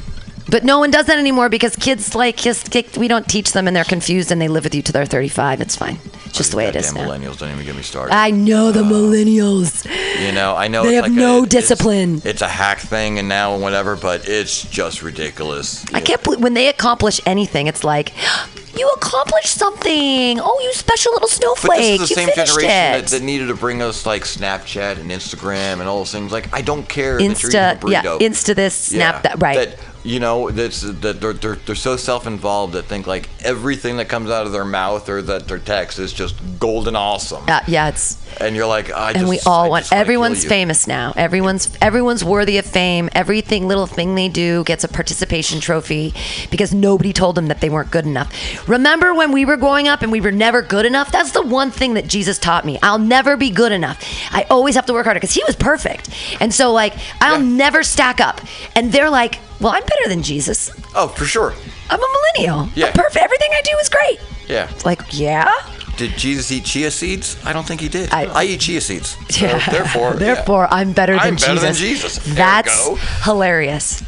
But no one does that anymore because kids like just we don't teach them and they're confused and they live with you till they're 35. It's fine. It's just the way it is now. millennials don't even get me started. I know the uh, millennials. you know, I know They it's have like no a, discipline. It's, a hack thing and now and whatever, but it's just ridiculous. I can't believe when they accomplish anything, it's like, you accomplished something. Oh, you special little snowflake. But this is the you same generation that, that needed to bring us like Snapchat and Instagram and all those things. Like, I don't care that you're eating a Insta, yeah. Insta this, snap Yeah, that, right. That you know, that's that they're, they're they're so self-involved that think like everything that comes out of their mouth or that their text is just golden awesome. Uh, yeah, it's And you're like, I and just, we all I want just wanna kill everyone's famous now. Everyone's everyone's worthy of fame. Everything little thing they do gets a participation trophy because nobody told them that they weren't good enough. Remember when we were growing up and we were never good enough? That's the one thing that Jesus taught me. I'll never be good enough. I always have to work harder because he was perfect. And so like I'll Yeah. never stack up. And they're like, "Well, I'm better than Jesus. Oh, for sure. I'm a millennial. Yeah. I'm perfect. Everything I do is great." Yeah. It's like, "Yeah." Did Jesus eat chia seeds? I don't think he did. I- I, eat chia seeds. So Yeah. therefore, [laughs] yeah. therefore, I'm better than Jesus. I'm Jesus. better than Jesus. That's hilarious.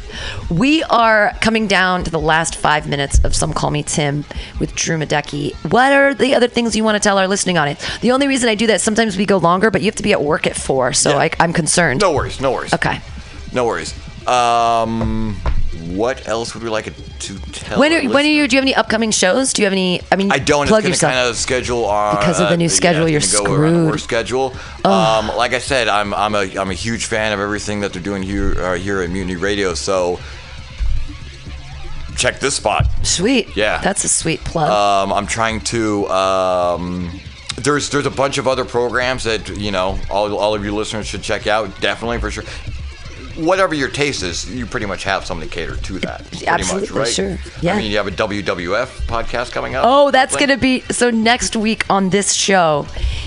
We are coming down to the last five minutes of Some Call Me Tim with Drew Madecki. What are the other things you want to tell our listening audience? The only reason I do that, sometimes we go longer, but you have to be at work at four, so Yeah. I, I'm concerned. No worries. No worries. Okay. No worries. Um, what else would we like to tell? When are, when are you? Do you have any upcoming shows? Do you have any? I mean, I don't. plug it's yourself. kind of schedule on Because of the new uh, schedule, yeah, you're it's gonna go around a screwed. schedule. Um, like I said, I'm I'm a I'm a huge fan of everything that they're doing here uh, here at Mutiny Radio. So check this spot. Sweet. Yeah. That's a sweet plug. Um, I'm trying to. Um, there's there's a bunch of other programs that you know all, all of you listeners should check out. Definitely for sure. Whatever your taste is, you pretty much have something catered to that. Pretty Absolutely, much, right? sure. Yeah. I mean, you have a WWF podcast coming up. Oh, that's going to be so next week on this show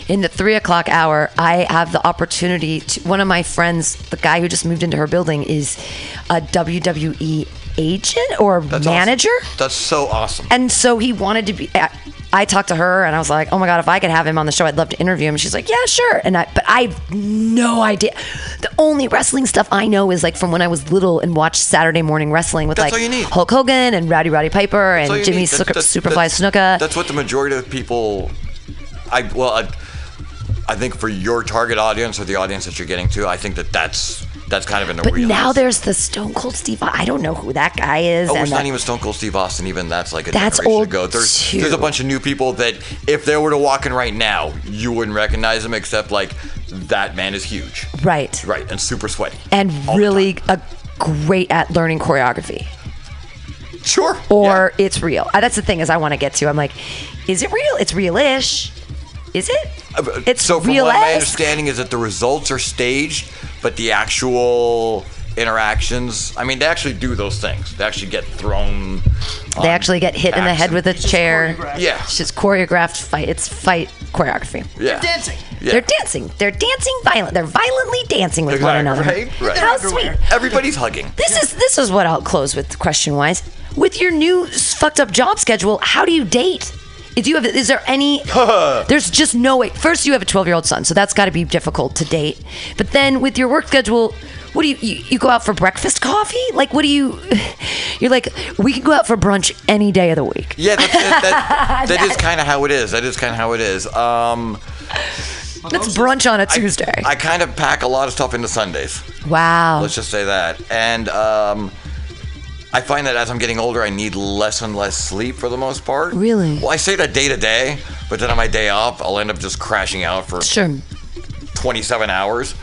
in the three o'clock hour. I have the opportunity to. One of my friends, the guy who just moved into her building, is a WWE agent or That's manager. Awesome. That's so awesome. And so he wanted to be. I, talked to her and I was like, "Oh my god, if I could have him on the show, I'd love to interview him." She's like, "Yeah, sure." And I, but I have no idea. The only wrestling stuff I know is like from when I was little and watched Saturday morning wrestling with That's like. Hulk Hogan and Rowdy Roddy Piper That's and Jimmy need. That- Sucre- that- Superfly that's- Snuka. That's what the majority of people. I well, I, I think for your target audience or the audience that you're getting to, I think that that's that's kind of in the But now there's the Stone Cold Steve. I don't know who that guy is. Oh, it's not even Stone Cold Steve Austin. Even that's like a That's generation old ago. There's too. there's a bunch of new people that if they were to walk in right now, you wouldn't recognize them. Except like that man is huge, right. right, and super sweaty, And really a great at learning choreography. sure. Or it's real. Uh, That's the thing is I want to get to. I'm like, is it real? It's real-ish. Is it? It's so from real what my understanding is that the results are staged, but the actual interactions. I mean, they actually do those things. They actually get thrown. They actually get hit in the head with a chair. Yeah. It's just choreographed fight. It's fight choreography. Yeah. Dancing. Yeah. They're dancing. They're dancing violent. They're violently dancing with one Exactly, another. right? Right. How Their sweet. Everybody's hugging. This is this is what I'll close with question wise. With your new fucked up job schedule, how do you date? If you have, is there any? [laughs] there's just no way. First, you have a 12 year old son, so that's got to be difficult to date. But then with your work schedule, what do you, you you go out for breakfast coffee? Like what do you? [laughs] You're like we can go out for brunch any day of the week. Yeah, that's, that, that, [laughs] that is kind of how it is. That is kind of how it is. Um, Let's brunch on a Tuesday. I kind of pack a lot of stuff into Sundays. wow. Let's just say that. And um, I find that as I'm getting older, I need less and less sleep for the most part. Really? Well, I say that day to day, but then on my day off, I'll end up just crashing out for sure. 27 hours.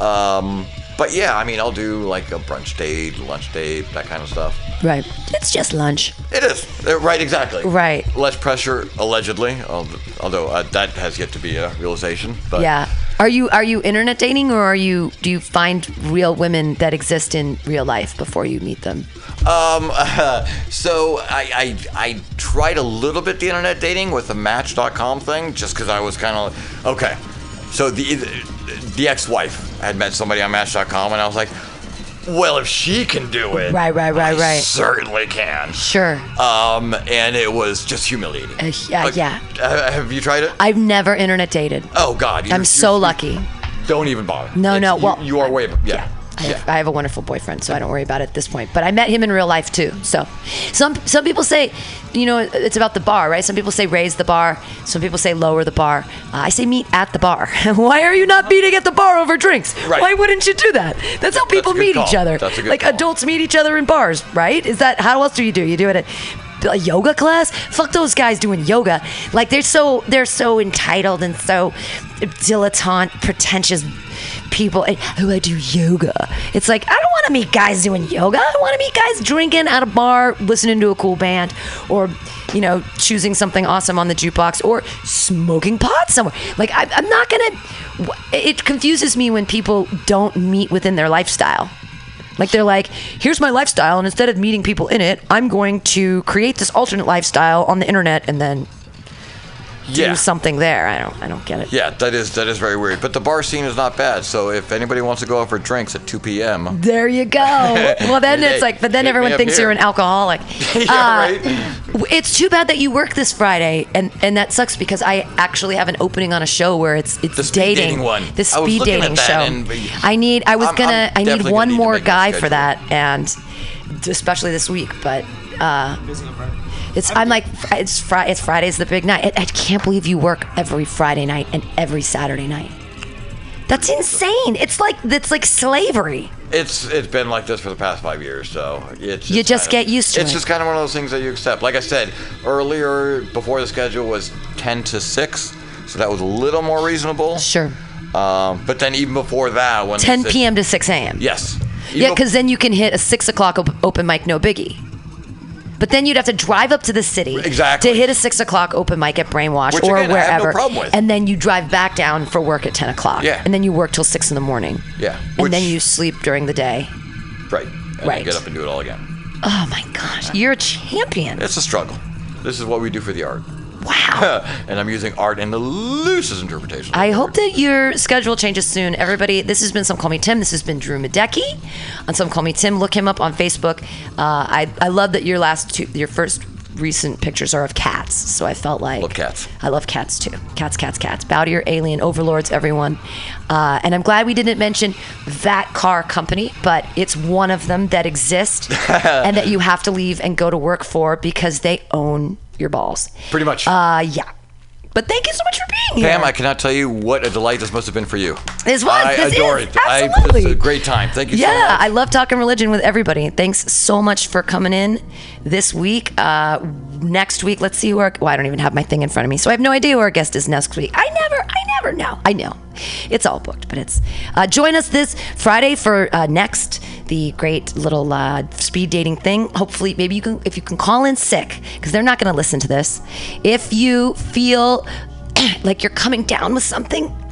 Um, but yeah, I mean, I'll do like a brunch date, lunch date, that kind of stuff. Right. It's just lunch. It is Uh, right, exactly. Right. Less pressure, allegedly. Although uh, that has yet to be a realization. But Yeah. Are you are you internet dating or are you do you find real women that exist in real life before you meet them? Um, [laughs] so I, I I tried a little bit the internet dating with the Match.com thing, just because I was kind of okay. So the the ex-wife had met somebody on Match.com, and I was like, well, if she can do it, Right, right, right, I right. certainly can. Sure. Um, and it was just humiliating. Uh, yeah, Like, yeah. uh, have you tried it? I've never internet dated. oh God, you- I'm so lucky. Don't even bother. No, It's- no, you- well, you, are way, yeah, I yeah. have, I have a wonderful boyfriend, so I don't worry about it at this point. But I met him in real life too. So, some some people say, you know, it's about the bar, right? Some people say raise the bar. Some people say lower the bar. Uh, I say meet at the bar. [laughs] Why are you not meeting at the bar over drinks? Right. Why wouldn't you do that? That's how people good meet call. each other. That's a good like call. adults meet each other in bars, right? Is that how else do you do? You do it at a yoga class? Fuck those guys doing yoga. Like they're so they're so entitled and so dilettante, pretentious people. who I do yoga. It's like I don't want to meet guys doing yoga. I want to meet guys drinking at a bar, listening to a cool band, or you know, choosing something awesome on the jukebox, or smoking pot somewhere. Like I, I'm not gonna. It confuses me when people don't meet within their lifestyle. Like they're like, here's my lifestyle, and instead of meeting people in it, I'm going to create this alternate lifestyle on the internet and then do yeah. something there. I don't, I don't get it. Yeah, that is that is very weird. But the bar scene is not bad. So if anybody wants to go out for drinks at 2 p.m., There you go. [laughs] Well, then Hey, it's like, but then everyone thinks here. you're an alcoholic. [laughs] yeah, Uh, right. It's too bad that you work this Friday, and and that sucks because I actually have an opening on a show where it's it's The speed dating, dating one. the I was speed at dating that show. and- I need. I was I'm- gonna. I'm I need one need more guy for that, and especially this week. But uh, Busy on Friday. It's I'm like it's Friday. It's Friday's the big night. I, I can't believe you work every Friday night and every Saturday night. That's insane. It's like it's like slavery. It's it's been like this for the past five years, so it's You just kind of- get used to It's it. It's just kind of one of those things that you accept. Like I said earlier, before the schedule was ten to six, so that was a little more reasonable. Sure. Um, but then even before that, when 10 p.m. to 6 a.m. Yes. Yeah, because then you can hit a six o'clock op- open mic, no biggie. But then you'd have to drive up to the city Exactly. to hit a six o'clock open mic at Brainwash Which, or again, no wherever, with. and then you drive back down for work at ten o'clock. Yeah. and then you work till six in the morning. Yeah, and then you sleep during the day. right, and Right. get up and do it all again. Oh my gosh, you're a champion! It's a struggle. This is what we do for the art, Wow. [laughs] and I'm using art in the loosest interpretation. I hope that your schedule changes soon. Everybody, this has been Some Call Me Tim. This has been Drew Medecki on Some Call Me Tim. Look him up on Facebook. Uh, I, I love that your last two, your first recent pictures are of cats. So I felt like. Love cats. I love cats too. Cats, cats, cats. Bow to your alien overlords, everyone. Uh, and I'm glad we didn't mention that car company, but it's one of them that exists [laughs] and that you have to leave and go to work for because they own your balls. Pretty much. Uh, yeah. But thank you so much for being here. Pam, I cannot tell you what a delight this must have been for you. This was. I this adore is, it. I, Absolutely. it's a great time. Thank you so yeah, much. I love talking religion with everybody. Thanks so much for coming in this week. Uh, next week, let's see who our. Well, I don't even have my thing in front of me, so I have no idea who our guest is next week. I never, I never know. I know, it's all booked, but it's. Uh, join us this Friday for uh, next the great little uh, speed dating thing. Hopefully, maybe you can if you can call in sick because they're not going to listen to this. If you feel [clears throat] like you're coming down with something. [clears throat]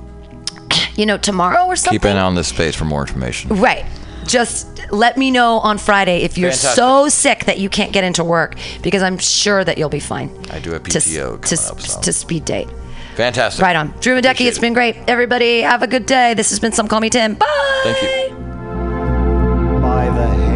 You know, tomorrow or something. Keep an eye on this space for more information. Right. Just let me know on Friday if you're Fantastic. so sick that you can't get into work because I'm sure that you'll be fine. I do have To, PTO to, coming up, so. to speed date. Fantastic. Right on. Drew and Decky, it's been great. Everybody, have a good day. This has been Some Call Me Tim. Bye. Thank you. By the